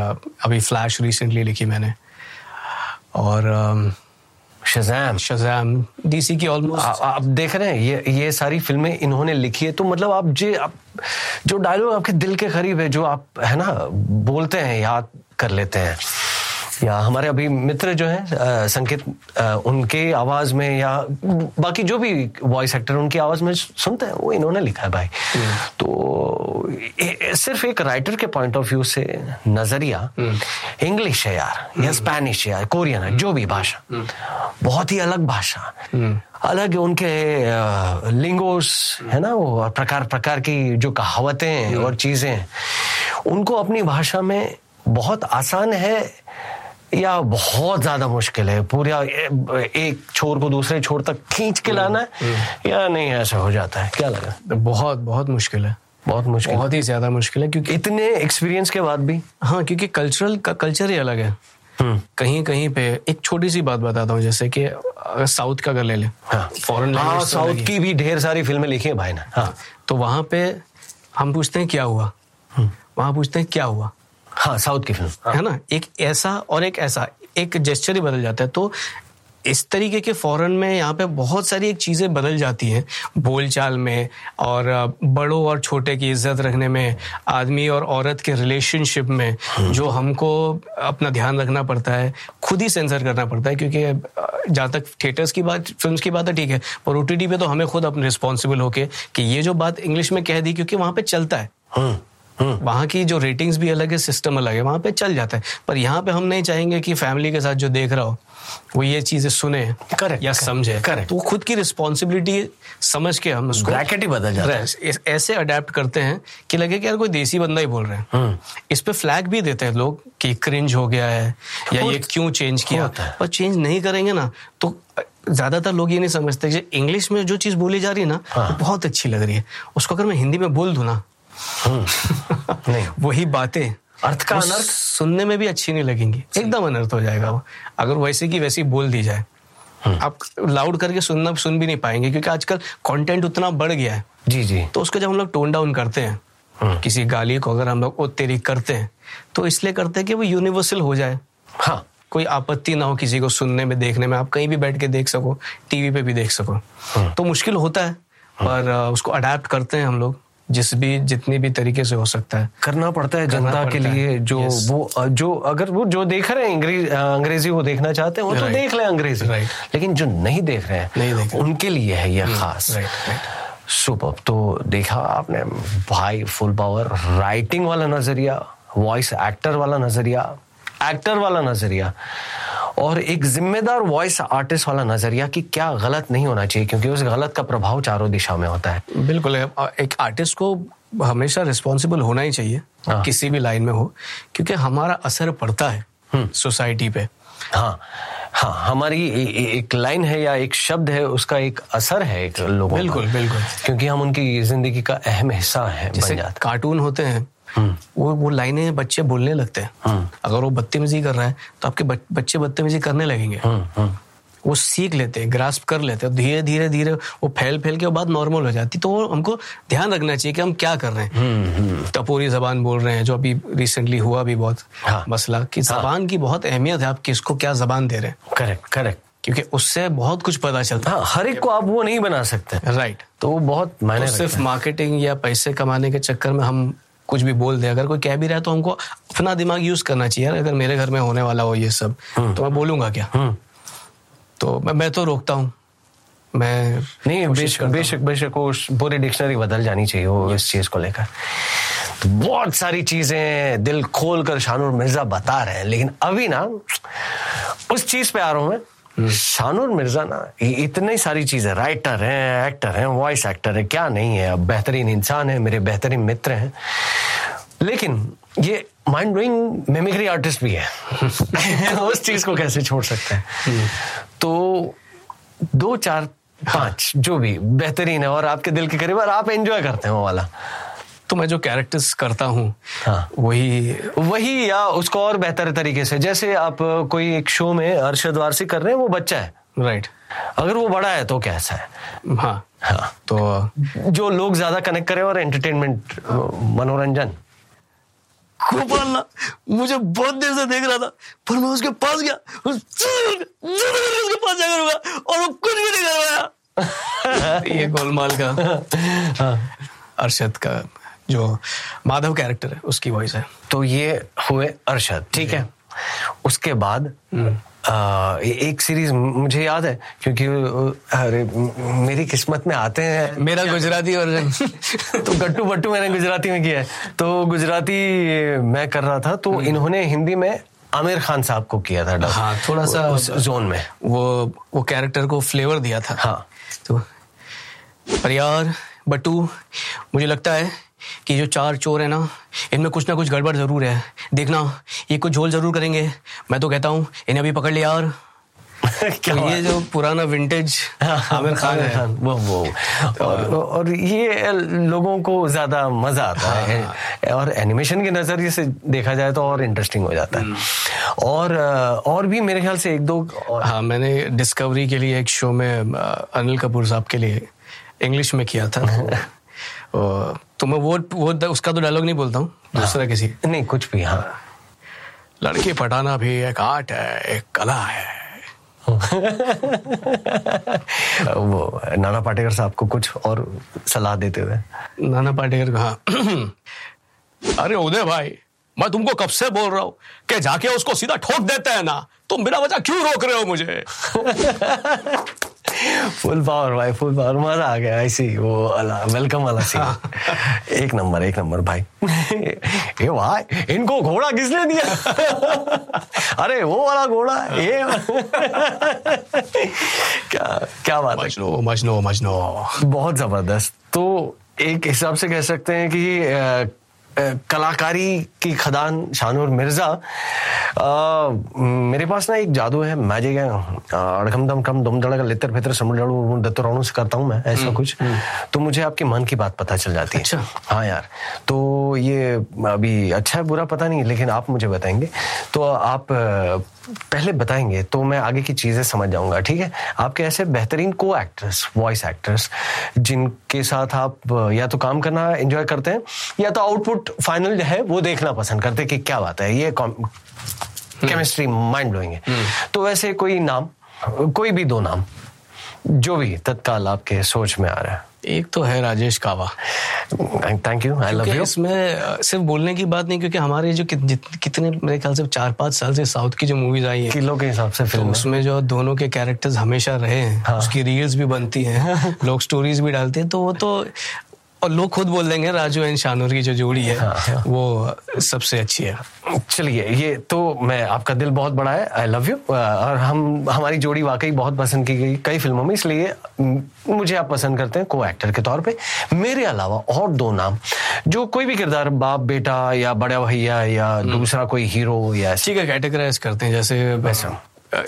अभी फ्लैश रिसेंटली लिखी मैंने। और शज़ैम शजैम डीसी की ऑलमोस्ट आप देख रहे हैं ये ये सारी फ़िल्में इन्होंने लिखी है तो मतलब आप जे आप जो डायलॉग आपके दिल के करीब है जो आप है ना बोलते हैं याद कर लेते हैं। या हमारे अभी मित्र जो हैं संकेत उनके आवाज़ में या बाकी जो भी वॉइस एक्टर उनकी आवाज़ में सुनते हैं वो इन्होंने लिखा है भाई। तो ए- ए- सिर्फ़ एक राइटर के पॉइंट ऑफ़ व्यू से नज़रिया इंग्लिश है यार या स्पेनिश है यार कोरियन है जो भी भाषा। बहुत ही अलग भाषा। अलग उनके लिंगोस है ना वो प्रकार प्रकार की जो कहावतें और चीज़ें उनको अपनी भाषा में बहुत आसान है या बहुत ज़्यादा मुश्किल है। पूरा एक छोर को दूसरे छोर तक खींच के लाना है या नहीं ऐसा हो जाता है? क्या लगा? बहुत बहुत मुश्किल है। बहुत मुश्किल। बहुत ही ज़्यादा मुश्किल है क्योंकि इतने एक्सपीरियंस के बाद भी? हाँ क्योंकि कल्चरल का कल्चर ही अलग है। हम्म। कहीं कहीं पे एक छोटी सी बात बताता हूँ जैसे कि साउथ का अगर ले ले हाँ। फॉरेन हाँ साउथ की भी ढेर सारी फ़िल्में लिखी है भाई ने। हाँ। तो वहाँ पे हम पूछते हैं क्या हुआ? वहाँ पूछते हैं क्या हुआ? हाँ साउथ की फ़िल्म है। ना? एक ऐसा और एक ऐसा एक जेस्चर ही बदल जाता है। तो इस तरीके के फॉरेन में यहाँ पे बहुत सारी एक चीज़ें बदल जाती हैं। बोलचाल में और बड़ों और छोटे की इज़्ज़त रखने में आदमी और औरत के रिलेशनशिप में जो हमको अपना ध्यान रखना पड़ता है खुद ही सेंसर करना पड़ता है। क्योंकि जहाँ तक थिएटर्स की बात फिल्म्स की बात है ठीक है। पर ओ पे तो हमें खुद अपने रिस्पॉन्सिबल होके कि ये जो बात इंग्लिश में कह दी क्योंकि वहाँ पे चलता है। हम्म हम्म। वहाँ की जो रेटिंग्स भी अलग है सिस्टम अलग है वहाँ पे चल जाता है। पर यहाँ पे हम नहीं चाहेंगे कि फैमिली के साथ जो देख रहा हो वो ये चीज़ें सुने Correct, या समझे। correct. तो वो खुद की रिस्पॉन्सिबिलिटी समझ के हम उसको ब्रैकेट ही बदल जाता है। ऐसे अडेप्ट करते हैं कि लगे कि यार कोई देसी बंदा ही बोल रहे हैं। हम्म। इस पे फ्लैग भी देते हैं लोग कि क्रिंज हो गया है या ये क्यों चेंज किया। होता है। पर चेंज नहीं करेंगे ना तो ज़्यादातर लोग ये नहीं समझते इंग्लिश में जो चीज़ बोली जा रही है ना हाँ। बहुत अच्छी लग रही है। उसको अगर मैं हिंदी में बोल दू ना नहीं। *laughs* वही बातें। अर्थ का अनर्थ। सुनने में भी अच्छी नहीं लगेंगी। एकदम अनर्थ हो जाएगा वो। अगर वैसे की वैसी बोल दी जाए। हम्म। आप लाउड करके सुनना सुन भी नहीं पाएँगे क्योंकि आजकल कंटेंट उतना बढ़ गया है। जी जी। तो उसको जब हम लोग टोन डाउन करते हैं हम्म। किसी गाली को अगर हम लोग ओ तेरी करते हैं तो इसलिए करते हैं कि वो यूनिवर्सल हो जाए। हाँ। कोई आपत्ति ना हो किसी को सुनने में देखने में। आप कहीं भी बैठ के देख सको टीवी पे भी देख सको। हम्म। तो मुश्किल होता है पर उसको अडेप्ट करते हैं हम लोग। जिस भी जितनी भी तरीके से हो सकता है करना पड़ता है जनता के लिए जो Yes. वो जो अगर वो जो देख रहे हैं अंग्रेज़ी वो देखना चाहते हैं वो तो. देख लें अंग्रेज़ी Right. लेकिन जो नहीं देख रहे हैं। उनके लिए है ये खास राइट राइट सुपर तो देखा आपने भाई फुल पावर राइटिंग वाला नज़रिया वॉइस एक्टर वाला नज़रिया एक्टर वाला नज़रिया और एक जिम्मेदार वॉइस आर्टिस्ट वाला नज़रिया कि क्या गलत नहीं होना चाहिए क्योंकि उस गलत का प्रभाव चारों दिशा में होता है बिल्कुल। एक आर्टिस्ट को हमेशा रिस्पॉन्सिबल होना ही चाहिए हाँ। किसी भी लाइन में हो क्योंकि हमारा असर पड़ता हम्म। है सोसाइटी पे हाँ हाँ हमारी ए, ए, एक लाइन है या एक शब्द है उसका एक असर है एक लोगों। बिल्कुल, बिल्कुल। क्योंकि हम उनकी ज़िंदगी का अहम हिस्सा है जैसे कार्टून होते हैं वो वो लाइनें बच्चे बोलने लगते हैं। हम्म। अगर वो बदतमीजी कर रहे हैं तो आपके बच्चे बदतमीजी करने लगेंगे। हम्म, हम्म, वो सीख लेते हैं ग्रास्प कर लेते हैं धीरे धीरे धीरे वो फैल फैल के वो बात नॉर्मल हो जाती तो हमको ध्यान रखना चाहिए कि हम क्या कर रहे हम्म, हैं टपोरी जबान बोल रहे हैं जो अभी रिसेंटली हुआ भी बहुत हाँ। मसला कि जबान की बहुत अहमियत है आप किसको क्या जबान दे रहे हैं। Correct correct. क्योंकि उससे बहुत कुछ पता चलता हाँ। हर एक को आप वो नहीं बना सकते। है राइट तो वो बहुत मायने तो सिर्फ़ मार्केटिंग या पैसे कमाने के चक्कर में हम कुछ भी बोल दे अगर कोई कह भी रहा है तो हमको अपना दिमाग यूज़ करना चाहिए अगर मेरे घर में होने वाला हो ये सब तो मैं बोलूँगा क्या? हम्म, तो मैं मैं तो रोकता हूँ। मैं नहीं बेशक बेशक बेशक वो पूरी डिक्शनरी बदल जानी चाहिए वो इस चीज़ को लेकर। तो बहुत सारी चीज़ें दिल खोल कर शानूर मिर्ज़ा बता रहे हैं लेकिन अभी ना उस चीज़ पे आ रहा हूँ मैं। शानूर मिर्ज़ा ना इतनी सारी चीज़ें राइटर हैं एक्टर हैं वॉइस एक्टर है, क्या नहीं है, अब बेहतरीन इंसान है, मेरे बेहतरीन मित्र हैं। लेकिन ये माइंड ब्लोइंग मिमिक्री आर्टिस्ट भी है। *laughs* उस चीज़ को कैसे छोड़ सकते हैं? तो दो, चार, पाँच, जो भी, बेहतरीन है और आपके दिल के करीब और आप एंजॉय करते हैं वो वाला। तो मैं जो कैरेक्टर्स करता हूँ हाँ। वही वही या उसको और बेहतर तरीके से जैसे आप कोई एक शो में अरशद वारसी कर रहे हैं वो बच्चा है। राइट अगर वो बड़ा है तो कैसा है? हाँ। हाँ। तो जो लोग ज़्यादा कनेक्ट करें और एंटरटेनमेंट मनोरंजन। गोपाल मुझे बहुत देर से देख रहा था पर मैं उसके पास गया उस- उसके पास जाकर रुका और वो कुछ भी नहीं करवाया *laughs* ये गोलमाल का अरशद का जो माधव कैरेक्टर है उसकी वॉइस है। तो ये हुए अरशद ठीक है? उसके बाद आ, एक सीरीज़ मुझे याद है क्योंकि अरे मेरी किस्मत में आते हैं। मेरा गुजराती वर्जन। *laughs* तो गट्टू बट्टू मैंने गुजराती में किया है। तो गुजराती मैं कर रहा था तो इन्होंने हिंदी में आमिर खान साहब को किया था। हाँ, थोड़ा सा- उस जोन में। वो वो कैरेक्टर को फ्लेवर दिया था। हाँ। तो पर यार बट्टू मुझे लगता है कि जो चार चोर है ना इनमें कुछ ना कुछ गड़बड़ ज़रूर है। देखना ये कुछ झोल ज़रूर करेंगे। मैं तो कहता हूँ इन्हें अभी पकड़ लिया यार। *laughs* क्या तो ये जो पुराना विंटेज आमिर *laughs* खान है। वो वो। और, और ये लोगों को ज़्यादा मज़ा आता है। हाँ। और एनिमेशन के नज़रिए से देखा जाए तो और इंटरेस्टिंग हो जाता है। हम्म। और और भी मेरे ख्याल से एक दो और... हाँ मैंने डिस्कवरी के लिए एक शो में अनिल कपूर साहब के लिए इंग्लिश में किया था। *laughs* तो मैं वो वो उसका तो डायलॉग नहीं बोलता हूँ दूसरा हाँ। किसी। नहीं कुछ भी हाँ। लड़की पटाना भी एक आर्ट है एक कला है। *laughs* वो नाना पाटेकर साहब को कुछ और सलाह देते हुए। नाना पाटेकर कहा? *clears throat* अरे उदय भाई मैं तुमको कब से बोल रहा हूँ कि जाके उसको सीधा ठोक देते हैं ना तुम बिना वजह क्यों रोक रहे हो मुझे? *laughs* फुल पावर भाई फुल पावर मज़ा आ गया ऐसी वो अला वेलकम वाला सीन हाँ। एक नंबर एक नंबर भाई. *laughs* ये भाई इनको घोड़ा किसने दिया? *laughs* अरे वो वाला घोड़ा ये *laughs* क्या क्या बात मजनो मजनो मजनो. बहुत ज़बरदस्त. तो एक हिसाब से कह सकते हैं कि कलाकारी की खदान शानूर मिर्ज़ा। मेरे पास ना एक जादू है मैजिक है। अड़कम दम कम दुम दड़ा लितर फितर समुद्र दत्तराणु से करता हूँ मैं ऐसा हम्म, कुछ। हम्म। तो मुझे आपके मन की बात पता चल जाती है। अच्छा। हाँ यार तो ये अभी अच्छा है बुरा पता नहीं लेकिन आप मुझे बताएँगे। तो आप पहले बताएँगे तो मैं आगे की चीज़ें समझ जाऊँगा ठीक है? आपके ऐसे बेहतरीन को एक्टर्स वॉइस एक्टर्स जिनके साथ आप या तो काम करना एंजॉय करते हैं या तो आउटपुट फाइनल जो है वो देखना पसंद करते कि क्या बात है ये केमिस्ट्री माइंड ब्लोइंग है। हम्म। तो वैसे कोई नाम कोई भी दो नाम जो भी तत्काल आपके सोच में आ रहा है। एक तो है Rajesh Kava. Thank you I love you इसमें सिर्फ़ बोलने की बात नहीं क्योंकि हमारे जो कितने मेरे ख्याल से चार पाँच साल से साउथ की जो मूवीज़ आई है किलो के हिसाब से फ़िल्म तो उसमें जो दोनों के कैरेक्टर्स हमेशा रहे हैं हाँ. उसकी रील्स भी बनती हैं *laughs* लोग स्टोरीज भी डालते हैं तो वो तो और लोग खुद बोल देंगे राजू एंड शानूर की जो जोड़ी है हाँ, हाँ. वो सबसे अच्छी है चलिए ये तो मैं आपका दिल बहुत बड़ा है आई लव यू और हम हमारी जोड़ी वाकई बहुत पसंद की गई कई फ़िल्मों में इसलिए मुझे आप पसंद करते हैं को एक्टर के तौर पे मेरे अलावा और दो नाम जो कोई भी किरदार बाप बेटा या बड़ा भैया या हम्म। दूसरा कोई हीरो या ठीक है कैटेगराइज करते हैं जैसे वैसा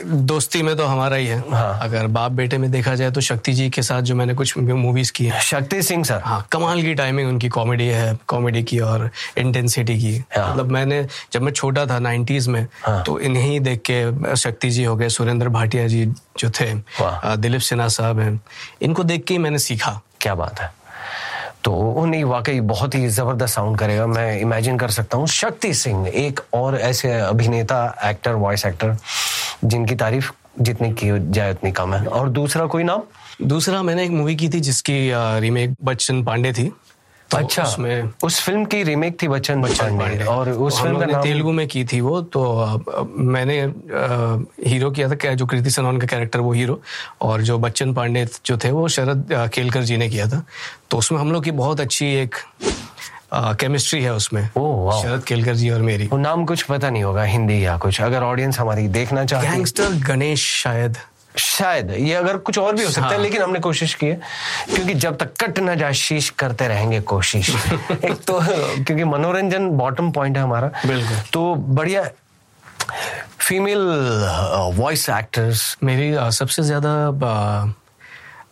दोस्ती में तो हमारा ही है। हाँ। अगर बाप बेटे में देखा जाए तो शक्ति जी के साथ जो मैंने कुछ मूवीज़ की है। शक्ति सिंह सर। हाँ कमाल की टाइमिंग उनकी कॉमेडी है कॉमेडी की और इंटेंसिटी की। हाँ। मतलब मैंने जब मैं छोटा था नाइन्टीज में हाँ। तो इन्हीं देख के शक्ति जी हो गए सुरेंद्र भाटिया जी जो थे दिलीप सिन्हा साहब हैं। इनको देख के ही मैंने सीखा। क्या बात है। तो उन्हें वाकई बहुत ही ज़बरदस्त साउंड करेगा। मैं इमेजिन कर सकता हूँ शक्ति सिंह एक और ऐसे अभिनेता एक्टर वॉइस एक्टर जिनकी तारीफ़ जितनी की जाए उतनी कम है। और दूसरा कोई नाम? दूसरा मैंने एक मूवी की थी जिसकी रीमेक बच्चन पांडे थी। तो अच्छा उसमें उस फ़िल्म की रीमेक थी बच्चन बच्चन पांडे। और उस फ़िल्म का नाम तेलुगु में की थी वो। तो मैंने हीरो किया था जो कृति सनोन का कैरेक्टर वो हीरो और जो बच्चन पांडे जो थे वो शरद केलकर जी ने किया था। तो उसमें हम लोग की बहुत अच्छी एक केमिस्ट्री है उसमें। शरद केलकर जी और मेरी। वो नाम कुछ पता नहीं होगा हिंदी या कुछ। अगर ऑडियंस हमारी देखना चाहती गैंगस्टर गणेश शायद। शायद ये अगर कुछ और भी हो सकता है हाँ। लेकिन हमने कोशिश की है। क्योंकि जब तक कट ना जाए शीश करते रहेंगे कोशिश। *laughs* एक तो क्योंकि मनोरंजन बॉटम पॉइंट है हमारा। बिल्कुल। तो बढ़िया फीमेल वॉइस एक्टर्स मेरी सबसे ज़्यादा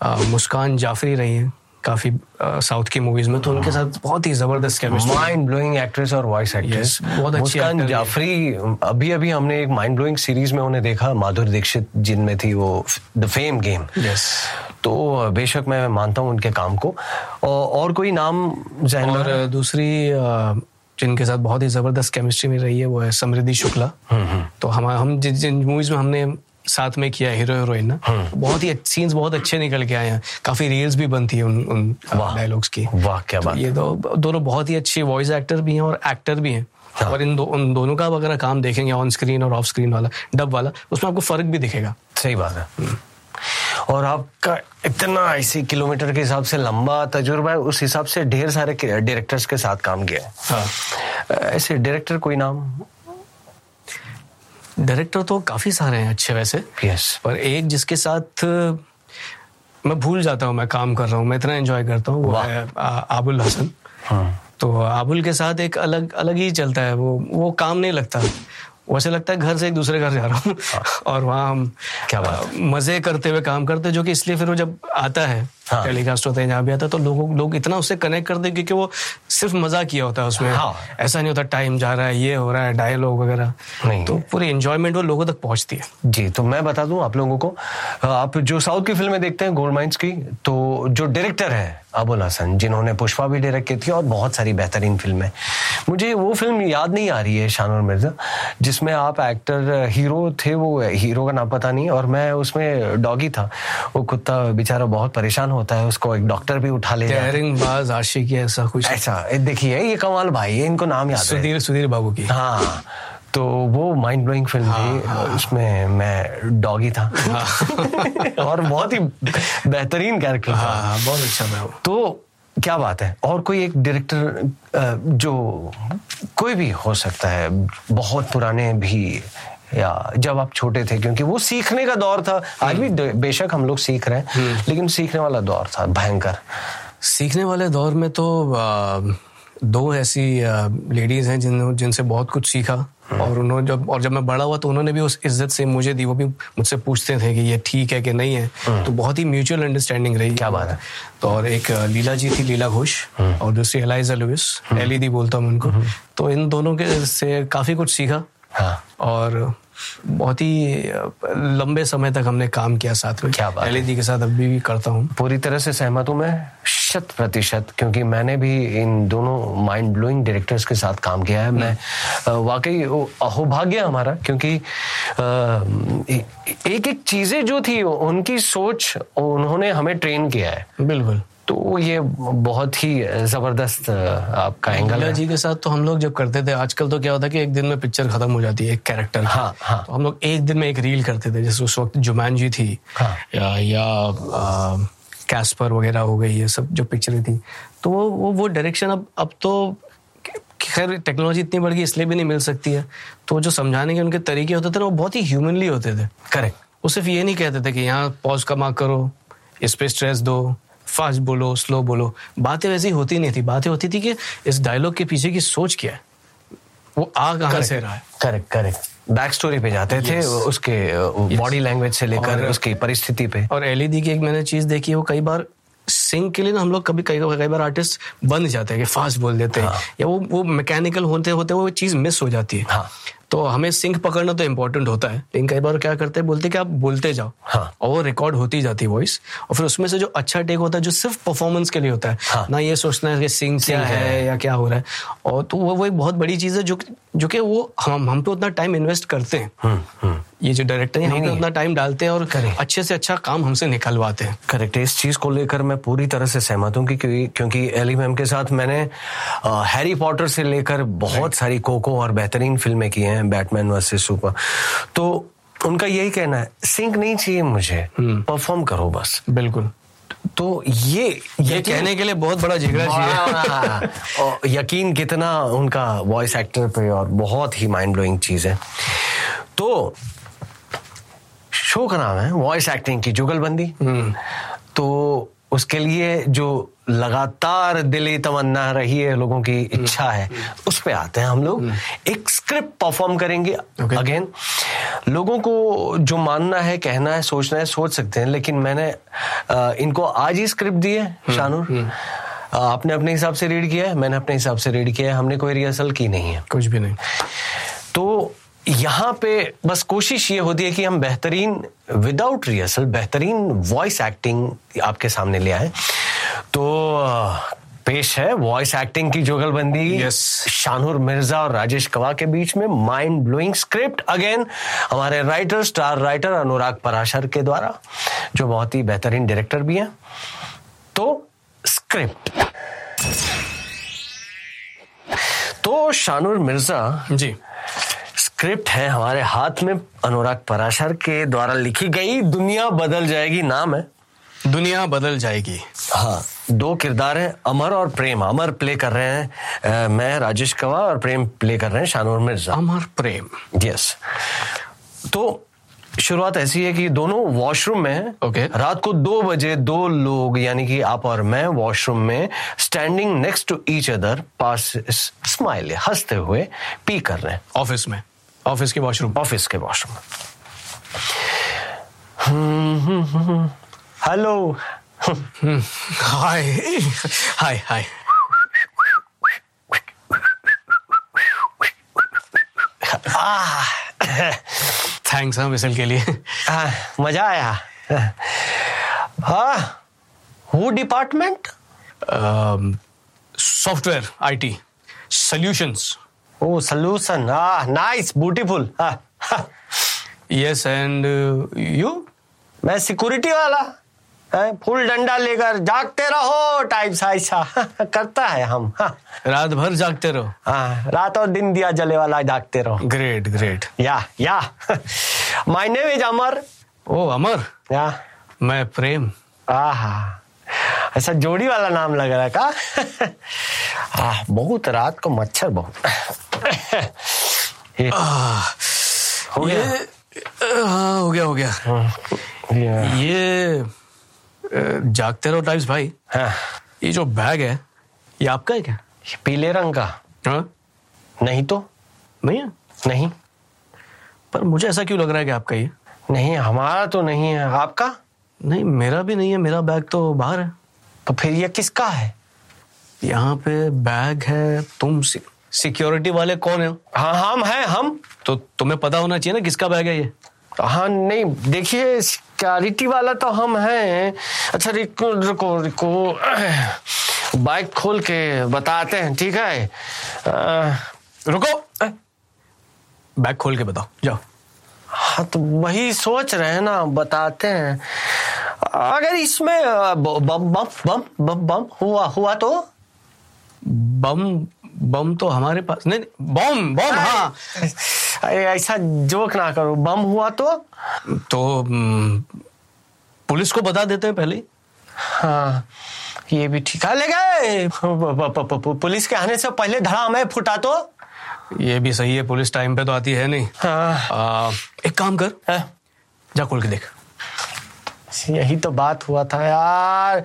मुस्कान जाफरी रही है। काफ़ी साउथ की मूवीज़ में तो उनके साथ बहुत ही ज़बरदस्त केमिस्ट्री माइंड ब्लोइंग एक्ट्रेस और वॉइस एक्ट्रेस बहुत अच्छी जाफरी अभी अभी हमने एक माइंड ब्लोइंग सीरीज़ में उन्हें देखा माधुरी दीक्षित जिनमें थी वो द फेम गेम yes. तो बेशक मैं मानता हूँ उनके काम को। और कोई नाम और दूसरी जिनके साथ बहुत ही ज़बरदस्त केमिस्ट्री में रही है वो है समृद्धि शुक्ला। हम्म, हम्म। तो हम हम जिन मूवीज़ में हमने साथ में किया हीरो हीरोइन ना। हाँ। बहुत ही सीन्स बहुत अच्छे निकल के आए हैं। काफ़ी रील्स भी बनती है उन उन डायलॉग्स की। वाह क्या बात ये तो दोनों बहुत ही अच्छे वॉइस एक्टर भी हैं और एक्टर भी हैं। हाँ। और इन दो उन दोनों का अगर काम देखेंगे ऑन स्क्रीन और ऑफ़ स्क्रीन वाला डब वाला उसमें आपको फ़र्क भी दिखेगा। सही बात है। हम्म। और आपका इतना ऐसी किलोमीटर के हिसाब से लंबा तजुर्बा है उस हिसाब से ढेर सारे डायरेक्टर्स के साथ काम किया है। हाँ। ऐसे डायरेक्टर कोई नाम? डायरेक्टर तो काफ़ी सारे हैं अच्छे वैसे yes. पर एक जिसके साथ मैं भूल जाता हूँ मैं काम कर रहा हूँ मैं इतना एंजॉय करता हूँ वो है आबुल हसन हाँ. तो आबुल के साथ एक अलग अलग ही चलता है वो वो काम नहीं लगता वैसे लगता है घर से एक दूसरे घर जा रहा हूँ हाँ। और वहाँ हम क्या बात मज़े करते हुए काम करते जो कि इसलिए फिर वो जब आता है हाँ। टेलीकास्ट होते हैं जहाँ भी आता है तो लोगों लोग इतना उससे कनेक्ट करते हैं क्योंकि वो सिर्फ़ मज़ा किया होता है उसमें हाँ। ऐसा नहीं होता टाइम जा रहा है ये हो रहा है डायलॉग वगैरह नहीं। तो पूरी एंजॉयमेंट वो लोगों तक पहुँचती है जी तो मैं बता दूँ आप लोगों को आप जो साउथ की फ़िल्में देखते हैं गोल्ड माइंस की तो जो डायरेक्टर है अबुल हसन जिन्होंने पुष्पा भी डायरेक्ट की थी और बहुत सारी बेहतरीन फ़िल्में मुझे वो फ़िल्म याद नहीं आ रही है शानूर मिर्ज़ा जिसमें आप एक्टर हीरो थे वो हीरो का नाम पता नहीं और मैं उसमें डॉगी था वो कुत्ता बेचारा बहुत परेशान होता है उसको एक डॉक्टर भी उठा ले बाज आशिकी ऐसा कुछ। ऐसा देखिए ये कमाल भाई है इनको नाम याद सुधीर सुधीर बाबू की। हाँ तो वो माइंड ब्लोइंग फ़िल्म थी उसमें मैं डॉगी था। *laughs* और बहुत ही बेहतरीन कैरेक्टर था। हाँ हाँ बहुत अच्छा था तो क्या बात है और कोई एक डायरेक्टर जो कोई भी हो सकता है बहुत पुराने भी या जब आप छोटे थे क्योंकि वो सीखने का दौर था। आज भी बेशक हम लोग सीख रहे हैं लेकिन सीखने वाला दौर था भयंकर। सीखने वाले दौर में तो दो ऐसी लेडीज़ हैं जिन जिनसे बहुत कुछ सीखा। और उन्होंने जब और जब मैं बड़ा हुआ तो उन्होंने भी उस इज़्ज़त से मुझे दी वो भी मुझसे पूछते थे कि ये ठीक है कि नहीं है। तो बहुत ही म्यूचुअल अंडरस्टैंडिंग रही। क्या बात है? तो और एक लीला जी थी लीला घोष और दूसरी एलाइजा लुइस एलईडी बोलता हूँ उनको। तो इन दोनों के से काफ़ी कुछ सीखा। हाँ। और बहुत ही लंबे समय तक हमने काम किया साथ में। क्या बात है। एलईडी के साथ अभी भी करता हूँ। पूरी तरह से सहमत हूँ मैं शत प्रतिशत क्योंकि मैंने भी इन दोनों माइंड ब्लोइंग डायरेक्टर्स के साथ काम किया है। मैं वाकई अहोभाग्य हमारा क्योंकि एक एक चीज़ें जो थी उनकी सोच उन्होंने हमें ट्रेन किया है। बिल्कुल। तो ये बहुत ही ज़बरदस्त आपका एंगल जी के साथ तो हम लोग जब करते थे आजकल तो क्या होता है कि एक दिन में पिक्चर खत्म हो जाती है एक कैरेक्टर हाँ, हाँ। तो हम लोग एक दिन में एक रील करते थे जैसे उस वक्त जुमान जी थी हाँ। या या आ, कैस्पर वगैरह हो गई ये सब जो पिक्चरें थी। तो वो वो वो डायरेक्शन अब अब तो खैर टेक्नोलॉजी इतनी बढ़ गई इसलिए भी नहीं मिल सकती है। तो जो समझाने के उनके तरीके होते थे ना वो बहुत ही ह्यूमनली होते थे। करेक्ट वो सिर्फ़ ये नहीं कहते थे कि यहाँ पॉज का मार्क करो इस पर स्ट्रेस दो। फास्ट बोलो स्लो बोलो। बातें वैसी होती नहीं थी। बातें होती थी कि इस डायलॉग के पीछे की सोच क्या है? वो आ कहाँ से रहा है? करेक्ट करेक्ट बैक स्टोरी पे जाते थे उसके बॉडी लैंग्वेज से लेकर उसकी परिस्थिति पे। और एलईडी की एक मैंने चीज़ देखी है वो कई बार सिंग के लिए ना हम लोग कभी कई कई बार आर्टिस्ट बन जाते हैं कि फास्ट बोल देते हैं। या वो वो मैकेनिकल होते होते वो चीज़ मिस हो जाती है। हाँ। तो हमें सिंक पकड़ना तो इम्पोर्टेंट होता है। लेकिन कई बार क्या करते हैं बोलते कि आप बोलते जाओ। हाँ। और वो रिकॉर्ड होती जाती है वॉइस और फिर उसमें से जो अच्छा टेक होता है जो सिर्फ़ परफॉर्मेंस के लिए होता है। हाँ। ना ये सोचना है कि सिंग क्या है। है या क्या हो रहा है। और तो वो वो एक बहुत बड़ी चीज़ है जो जो कि वो हम हम पे उतना टाइम इन्वेस्ट करते हैं। हम्म हम्म। ये जो डायरेक्टर है हम उतना टाइम डालते हैं और Correct. अच्छे से अच्छा काम हमसे निकलवाते हैं। करेक्ट इस चीज़ को लेकर मैं पूरी तरह से सहमत हूँ क्योंकि क्योंकि एली मैम के साथ मैंने हैरी पॉटर से लेकर बहुत सारी कोको और बेहतरीन फ़िल्में की हैं। Batman versus super. तो उनका यही कहना है सिंक नहीं चाहिए मुझे परफॉर्म करो बस। बिल्कुल। तो ये ये कहने के लिए बहुत बड़ा जिगरा चाहिए और यकीन कितना उनका वॉइस एक्टर पे और बहुत ही माइंड ब्लोइंग चीज़ है। तो शो का नाम है वॉइस एक्टिंग की जुगलबंदी। तो उसके लिए जो लगातार दिली तमन्ना रही है लोगों की इच्छा है। उस पे आते हैं हम लोग। एक स्क्रिप्ट परफॉर्म करेंगे Okay. अगेन लोगों को जो मानना है कहना है सोचना है सोच सकते हैं लेकिन मैंने इनको आज ही स्क्रिप्ट दी है शानूर। आपने अपने हिसाब से रीड किया है मैंने अपने हिसाब से रीड किया है हमने कोई रिहर्सल की नहीं है। कुछ भी नहीं। तो यहाँ पे बस कोशिश ये होती है कि हम बेहतरीन विदाउट रिहर्सल बेहतरीन वॉइस एक्टिंग आपके सामने ले आए। तो पेश है वॉइस एक्टिंग की जुगलबंदी। Yes. शानूर मिर्ज़ा और राजेश कवा के बीच में माइंड ब्लोइंग स्क्रिप्ट अगेन हमारे writer star writer Anurag Parashar के द्वारा जो बहुत ही बेहतरीन डायरेक्टर भी हैं। तो स्क्रिप्ट तो शानूर मिर्ज़ा जी। स्क्रिप्ट है हमारे हाथ में अनुराग पराशर के द्वारा लिखी गई दुनिया बदल जाएगी नाम है। दुनिया बदल जाएगी। हाँ दो किरदार हैं अमर और प्रेम। अमर प्ले कर रहे हैं मैं राजेश कवा और प्रेम प्ले कर रहे हैं शानूर मिर्ज़ा। अमर प्रेम। यस। तो शुरुआत ऐसी है कि दोनों वॉशरूम में हैं। Okay. रात को दो बजे दो लोग यानी कि आप और मैं वॉशरूम में standing next to each other pass smile हँसते हुए पी कर रहे हैं। ऑफ़िस में। ऑफ़िस के वॉशरूम ऑफ़िस के washroom hello hi hi hi thanks हाँ विसल के लिए हाँ, मज़ा आया हाँ वो डिपार्टमेंट सॉफ्टवेयर आईटी सॉल्यूशंस ओ सोल्यूशन हाँ नाइस ब्यूटीफुल हाँ यस एंड यू मैं सिक्योरिटी वाला। फुल डंडा लेकर जागते रहो टाइप सा ऐसा। *laughs* करता है हम। हाँ *laughs* रात भर जागते रहो। हाँ रात और दिन दिया जले वाला जागते रहो। Great great yeah yeah. My name is Amar ओ अमर या। मैं प्रेम। आहा। ऐसा जोड़ी वाला नाम लग रहा है का? *laughs* आह, बहुत रात को मच्छर बहुत। ये, आ, हो गया। ये गया हाँ हो गया। हो गया। ये, ये अ, जागते रहो टाइप्स भाई। हाँ, ये जो बैग है ये आपका है क्या? पीले रंग का। हाँ। नहीं तो। नहीं है नहीं। पर मुझे ऐसा क्यों लग रहा है कि आपका ये नहीं हमारा तो नहीं है। आपका? नहीं मेरा भी नहीं है। मेरा बैग तो बाहर है। तो फिर ये किसका है? यहाँ पे बैग है तुम सिक्योरिटी वाले कौन है? हाँ हम हैं हम। तो तुम्हें पता होना चाहिए ना किसका बैग है ये? हाँ नहीं देखिए सिक्योरिटी वाला तो हम हैं। अच्छा रुको रुको रुको बाइक खोल के बताते हैं ठीक है? अ, रुको। बैग खोल के बताओ जाओ। हाँ तो वही सोच रहे हैं ना बताते हैं। अगर इसमें बम बम बम बम बम हुआ हुआ तो? बम बम तो हमारे पास नहीं, बम बम हाँ। अरे ऐसा जोक ना करो। बम हुआ तो? तो हम्म, पुलिस को बता देते हैं पहले हाँ। ये भी ठीक। है ले गए! पुलिस के आने से पहले धड़ा में फुटा तो। ये भी सही है पुलिस टाइम पे तो आती है नहीं। हाँ। आ, एक काम कर। हाँ, जा खोल के देख। यही तो बात हुआ था यार।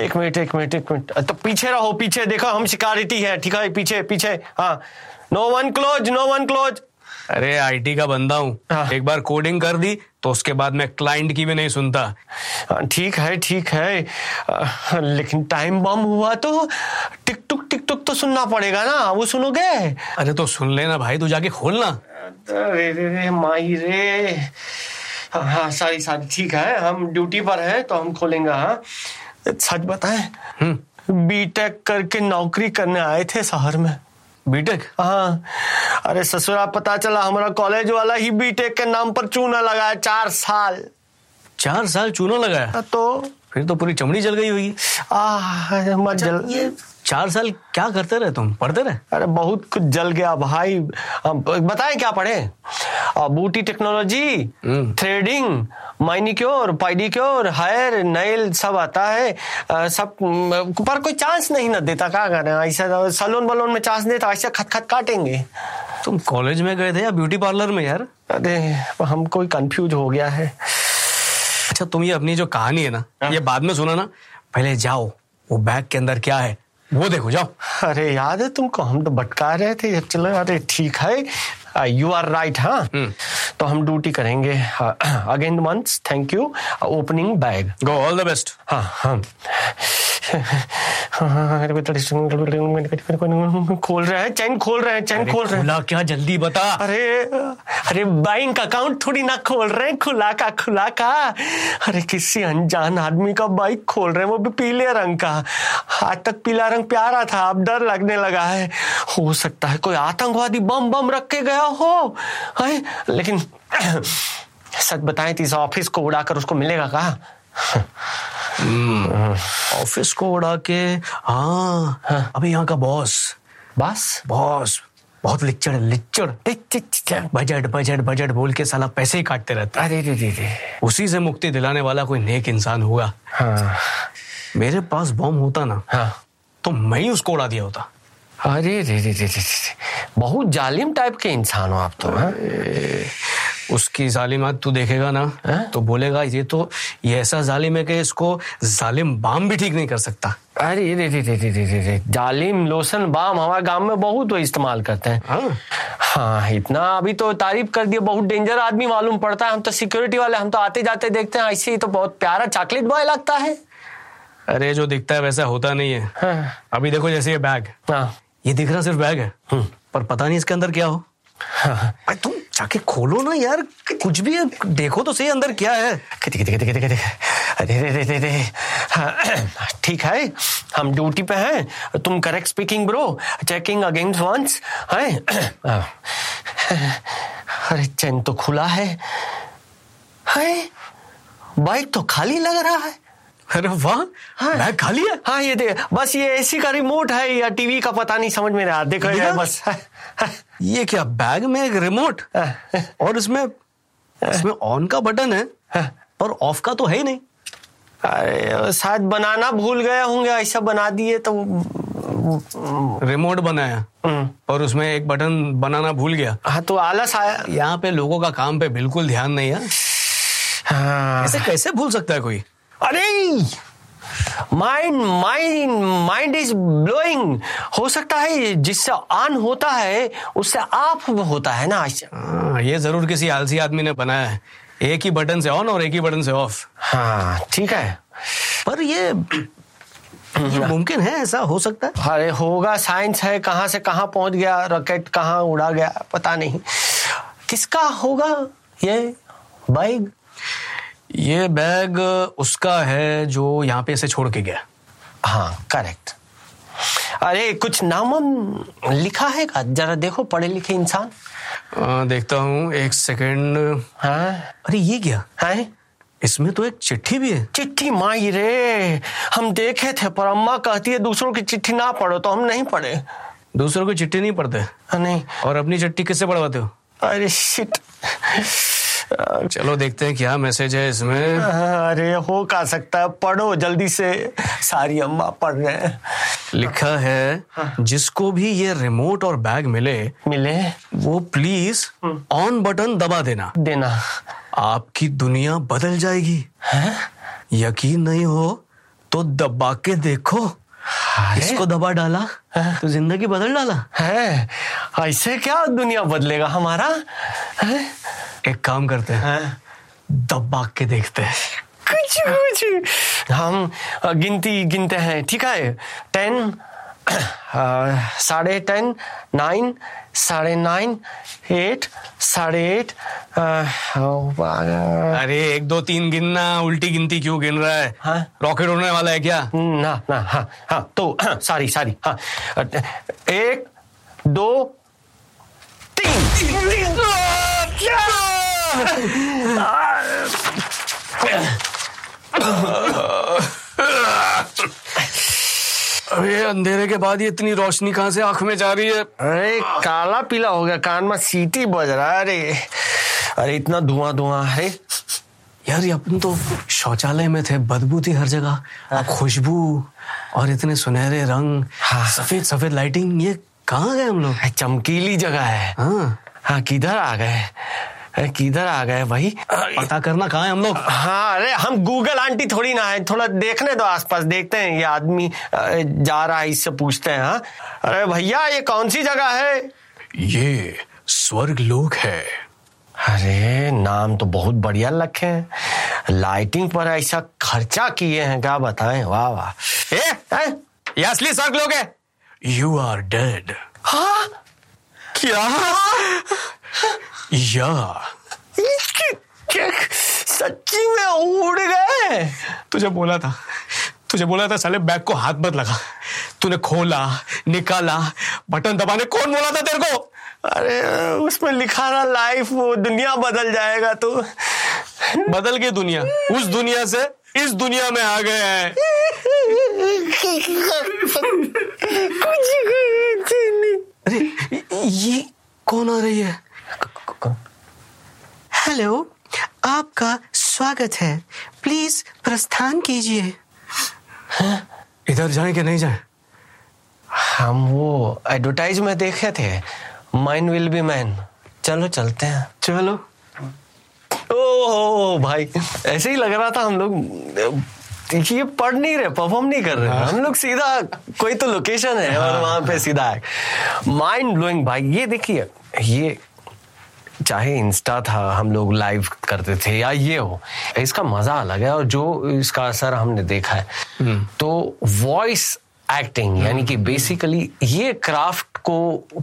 एक मिनट एक मिनट एक मिनट। तो पीछे रहो पीछे देखो हम सिक्योरिटी है ठीक है? पीछे पीछे हाँ। No one close no one close अरे आईटी का बंदा हूँ। हाँ। एक बार कोडिंग कर दी तो उसके बाद मैं क्लाइंट की भी नहीं सुनता। हाँ, ठीक है ठीक है। लेकिन टाइम बम हुआ तो टिक टुक टिक टुक तो सुनना पड़ेगा ना वो सुनोगे? अरे तो सुन लेना भाई तू जाके खोलना अरे रे रे माही रे। हाँ सारी सारी ठीक है हम ड्यूटी पर हैं तो हम खोलेंगे हाँ। सच बताएँ हम्म। बीटेक करके नौकरी करने आए थे शहर में। बीटेक हाँ। अरे ससुरा पता चला हमारा कॉलेज वाला ही बीटेक के नाम पर चूना लगाया चार साल। चार साल चूना लगाया तो? फिर तो पूरी चमड़ी जल गई होगी। मत जल ये चार साल क्या करते रहे तुम? पढ़ते रहे? अरे बहुत कुछ जल गया भाई। बताएँ क्या पढ़े? बूटी टेक्नोलॉजी हम्म। Threading manicure pedicure hair nail सब आता है। अ, सब पर कोई चांस नहीं ना देता क्या करें? ऐसा सलोन बलोन में चांस देता ऐसे खत खत काटेंगे। तुम कॉलेज में गए थे या ब्यूटी पार्लर में यार? अरे हम कोई कंफ्यूज हो गया है। अच्छा तुम ये अपनी जो कहानी है ना हाँ। ये बाद में सुना ना पहले जाओ वो बैग के अंदर क्या है वो देखो जाओ। अरे याद है तुमको हम तो भटका रहे थे चलो अरे ठीक है यू आर राइट हाँ। तो हम ड्यूटी करेंगे again month thank you opening bag go all the best हाँ हाँ। खोल रहे है चैन खोल रहे हैं चैन खोल रहे हैं। खुला क्या? जल्दी बता। अरे अरे बैंक अकाउंट थोड़ी ना खोल रहे हैं खुला का खुला का। अरे किसी अनजान आदमी का बाइक खोल रहे हैं वो भी पीले रंग का। आज तक पीला रंग प्यारा था अब डर लगने लगा है। हो सकता है कोई आतंकवादी बम बम रख के गया हो। है लेकिन *clears throat* सच बताएँ तो इस ऑफ़िस को उड़ाकर उसको मिलेगा कहा? ऑफ़िस को उड़ा के हाँ अभी यहाँ का बॉस। बस? बॉस बहुत लिच्चड़ लिच्चड़। बजट बजट बजट बोल के साला पैसे ही काटते रहता। अरे रे रे रे। उसी से मुक्ति दिलाने वाला कोई नेक इंसान होगा हाँ। मेरे पास बॉम्ब होता ना हाँ। तो मैं ही उसको उड़ा दिया होता। अरे रे रे रे रे रे बहुत जालिम टाइप के इंसान हो आप तो हाँ? उसकी जालिमत तू देखेगा ना है? तो बोलेगा ये तो ये ऐसा जालिम है कि इसको जालिम बाम भी ठीक नहीं कर सकता. अरे रे रे रे रे रे रे जालिम लोशन बाम हमारे गाँव में बहुत तो इस्तेमाल करते हैं। हाँ।, हाँ, इतना अभी तो तारीफ़ कर दिए बहुत डेंजर आदमी मालूम पड़ता है। हम तो सिक्योरिटी वाले हम तो आते जाते देखते हैं ऐसे ही तो बहुत प्यारा चॉकलेट बॉय लगता है। अरे जो दिखता है वैसा होता नहीं है। हाँ। अभी देखो जैसे ये बैग हाँ। ये दिख रहा सिर्फ़ बैग है हम्म। पर पता नहीं इसके अंदर क्या हो। हाँ। तुम जाके खोलो ना यार कुछ भी है देखो तो सही अंदर क्या है। अरे रे रे रे हाँ, ठीक है हम ड्यूटी पे हैं। तुम correct speaking bro checking against once है? अरे चैन तो खुला है। है? बाइक तो खाली लग रहा है। अरे वाह हाँ। बैग खाली है? हाँ ये दे बस ये एसी का रिमोट है या टीवी का पता नहीं समझ में रहा। देखो बस हाँ, हाँ, *laughs* ये क्या बैग में एक रिमोट *laughs* और इसमें इसमें ऑन का बटन है। *laughs* पर ऑफ़ का तो है ही नहीं। अरे शायद बनाना भूल गए होंगे ऐसा बना दिए तो रिमोट बनाया हम्म, और उसमें एक बटन बनाना भूल गया। हाँ तो आलस आया। यहाँ पे लोगों का काम पे बिल्कुल ध्यान नहीं है। हाँ। ऐसे कैसे भूल सकता है कोई? अरे! Mind mind mind is blowing हो सकता है जिससे ऑन होता है उससे ऑफ़ होता है ना? हाँ, ये ज़रूर किसी आलसी आदमी ने बनाया है। एक ही बटन से ऑन और एक ही बटन से ऑफ़ हाँ ठीक है। पर ये ये मुमकिन है ऐसा? हो सकता है? अरे होगा साइंस है। कहाँ से कहाँ पहुँच गया? रॉकेट कहाँ उड़ा गया? पता नहीं। किसका होगा ये? बाइक ये बैग उसका है जो यहाँ पे इसे छोड़ के गया। हाँ करेक्ट अरे कुछ नाम लिखा है का? जरा देखो पढ़े लिखे इंसान। आ, देखता हूँ एक सेकंड। हाँ। अरे ये क्या? है? इसमें तो एक चिट्ठी भी है। चिट्ठी माई रे! हम देखे थे पर अम्मा कहती है दूसरों की चिट्ठी ना पढ़ो तो हम नहीं पढ़े। दूसरों की चिट्ठी नहीं पढ़ते? नहीं। और अपनी चिट्ठी किससे पढ़वाते हो? अरे शिट चलो देखते हैं क्या मैसेज है इसमें। अरे हो का सकता है। पढ़ो जल्दी से। सारी अम्मा पढ़ रहे हैं। लिखा है जिसको भी ये रिमोट और बैग मिले मिले। वो प्लीज़ ऑन बटन दबा देना। देना। आपकी दुनिया बदल जाएगी। है? यकीन नहीं हो तो दबा के देखो। इसको दबा डाला तो ज़िंदगी बदल डाला। है ऐसे क्या दुनिया बदलेगा हमारा? है? एक काम करते हैं है? दबा के देखते हैं। कुछ कुछ हम गिनती गिनते हैं ठीक है? टेन साढ़े टेन नाइन साढ़े नाइन एट साढ़े एट अरे एक दो तीन गिनना उल्टी गिनती क्यों गिन रहा है हाँ? रॉकेट उड़ने वाला है क्या ना ना हाँ हाँ तो सॉरी सॉरी हाँ एक दो तीन अरे अंधेरे के बाद ये इतनी रोशनी कहाँ से आँख में जा रही है? अरे काला पीला हो गया कान में सीटी बज रहा है अरे। अरे इतना धुआँ धुआँ है। यार ये अपन तो शौचालय में थे बदबू थी हर जगह। अब खुशबू और इतने सुनहरे रंग हाँ। सफ़ेद सफ़ेद लाइटिंग ये कहाँ गए हम लोग? चमकीली जगह है। हाँ। हाँ किधर आ गए? अरे किधर आ गए भाई? पता करना कहा है हम लोग? हाँ अरे हम गूगल आंटी थोड़ी ना है। थोड़ा देखने दो आसपास देखते हैं ये आदमी जा रहा है इससे पूछते हैं हाँ? अरे भैया ये कौन सी जगह है? ये स्वर्ग लोक है। अरे नाम तो बहुत बढ़िया रखे हैं। लाइटिंग पर ऐसा खर्चा किए हैं क्या बताएँ? वाह वाह। ए, ए ये असली स्वर्ग लोग है। यू आर डेड हाँ? क्या? या सच्ची में उड़ गए तुझे बोला था। तुझे बोला था साले बैग को हाथ मत लगा तूने खोला निकाला। बटन दबाने कौन बोला था तेरे को? अरे उसमें लिखा था लाइफ वो दुनिया बदल जाएगा तो. बदल गई दुनिया। उस दुनिया से इस दुनिया में आ गए हैं। कुछ नहीं। अरे ये कौन आ रही है? हेलो आपका स्वागत है। प्लीज़ प्रस्थान कीजिए। इधर जाए कि नहीं जाए? हम वो एडवर्टाइज में देखे थे। माइन विल बी मैन चलो चलते हैं। चलो। ओ भाई ऐसे ही लग रहा था हम लोग। ये पढ़ नहीं रहे परफॉर्म नहीं कर रहे। हाँ। हम लोग सीधा कोई तो लोकेशन है और वहाँ पे सीधा है। माइंड ब्लोइंग भाई ये देखिए ये चाहे इंस्टा था हम लोग लाइव करते थे या ये हो इसका मज़ा अलग है और जो इसका असर हमने देखा है हम्म। तो वॉइस एक्टिंग यानी कि बेसिकली ये क्राफ्ट को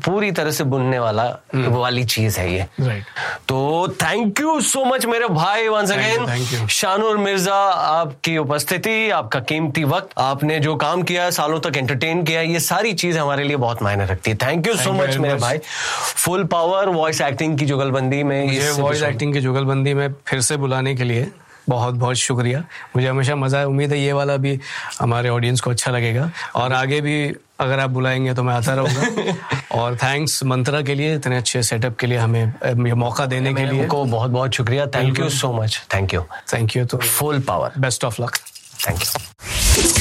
पूरी तरह से बुनने वाला हम्म। वाली चीज़ है ये। तो थैंक यू सो मच मेरे भाई वंस अगेन शानूर मिर्ज़ा आपकी उपस्थिति आपका कीमती वक्त आपने जो काम किया सालों तक एंटरटेन किया ये सारी चीज़ हमारे लिए बहुत मायने रखती है। थैंक यू सो मच मेरे भाई। फुल पावर वॉइस एक्टिंग की जुगलबंदी में वॉइस एक्टिंग की जुगलबंदी में फिर से बुलाने के लिए बहुत बहुत शुक्रिया। मुझे हमेशा मज़ा है उम्मीद है ये वाला भी हमारे ऑडियंस को अच्छा लगेगा। और आगे भी अगर आप बुलाएँगे तो मैं आता रहूँगा। *laughs* और थैंक्स मंत्रा के लिए इतने अच्छे सेटअप के लिए हमें ये मौका देने के लिए। को बहुत बहुत शुक्रिया। Thank you so much thank you thank you तो full power best of luck thank you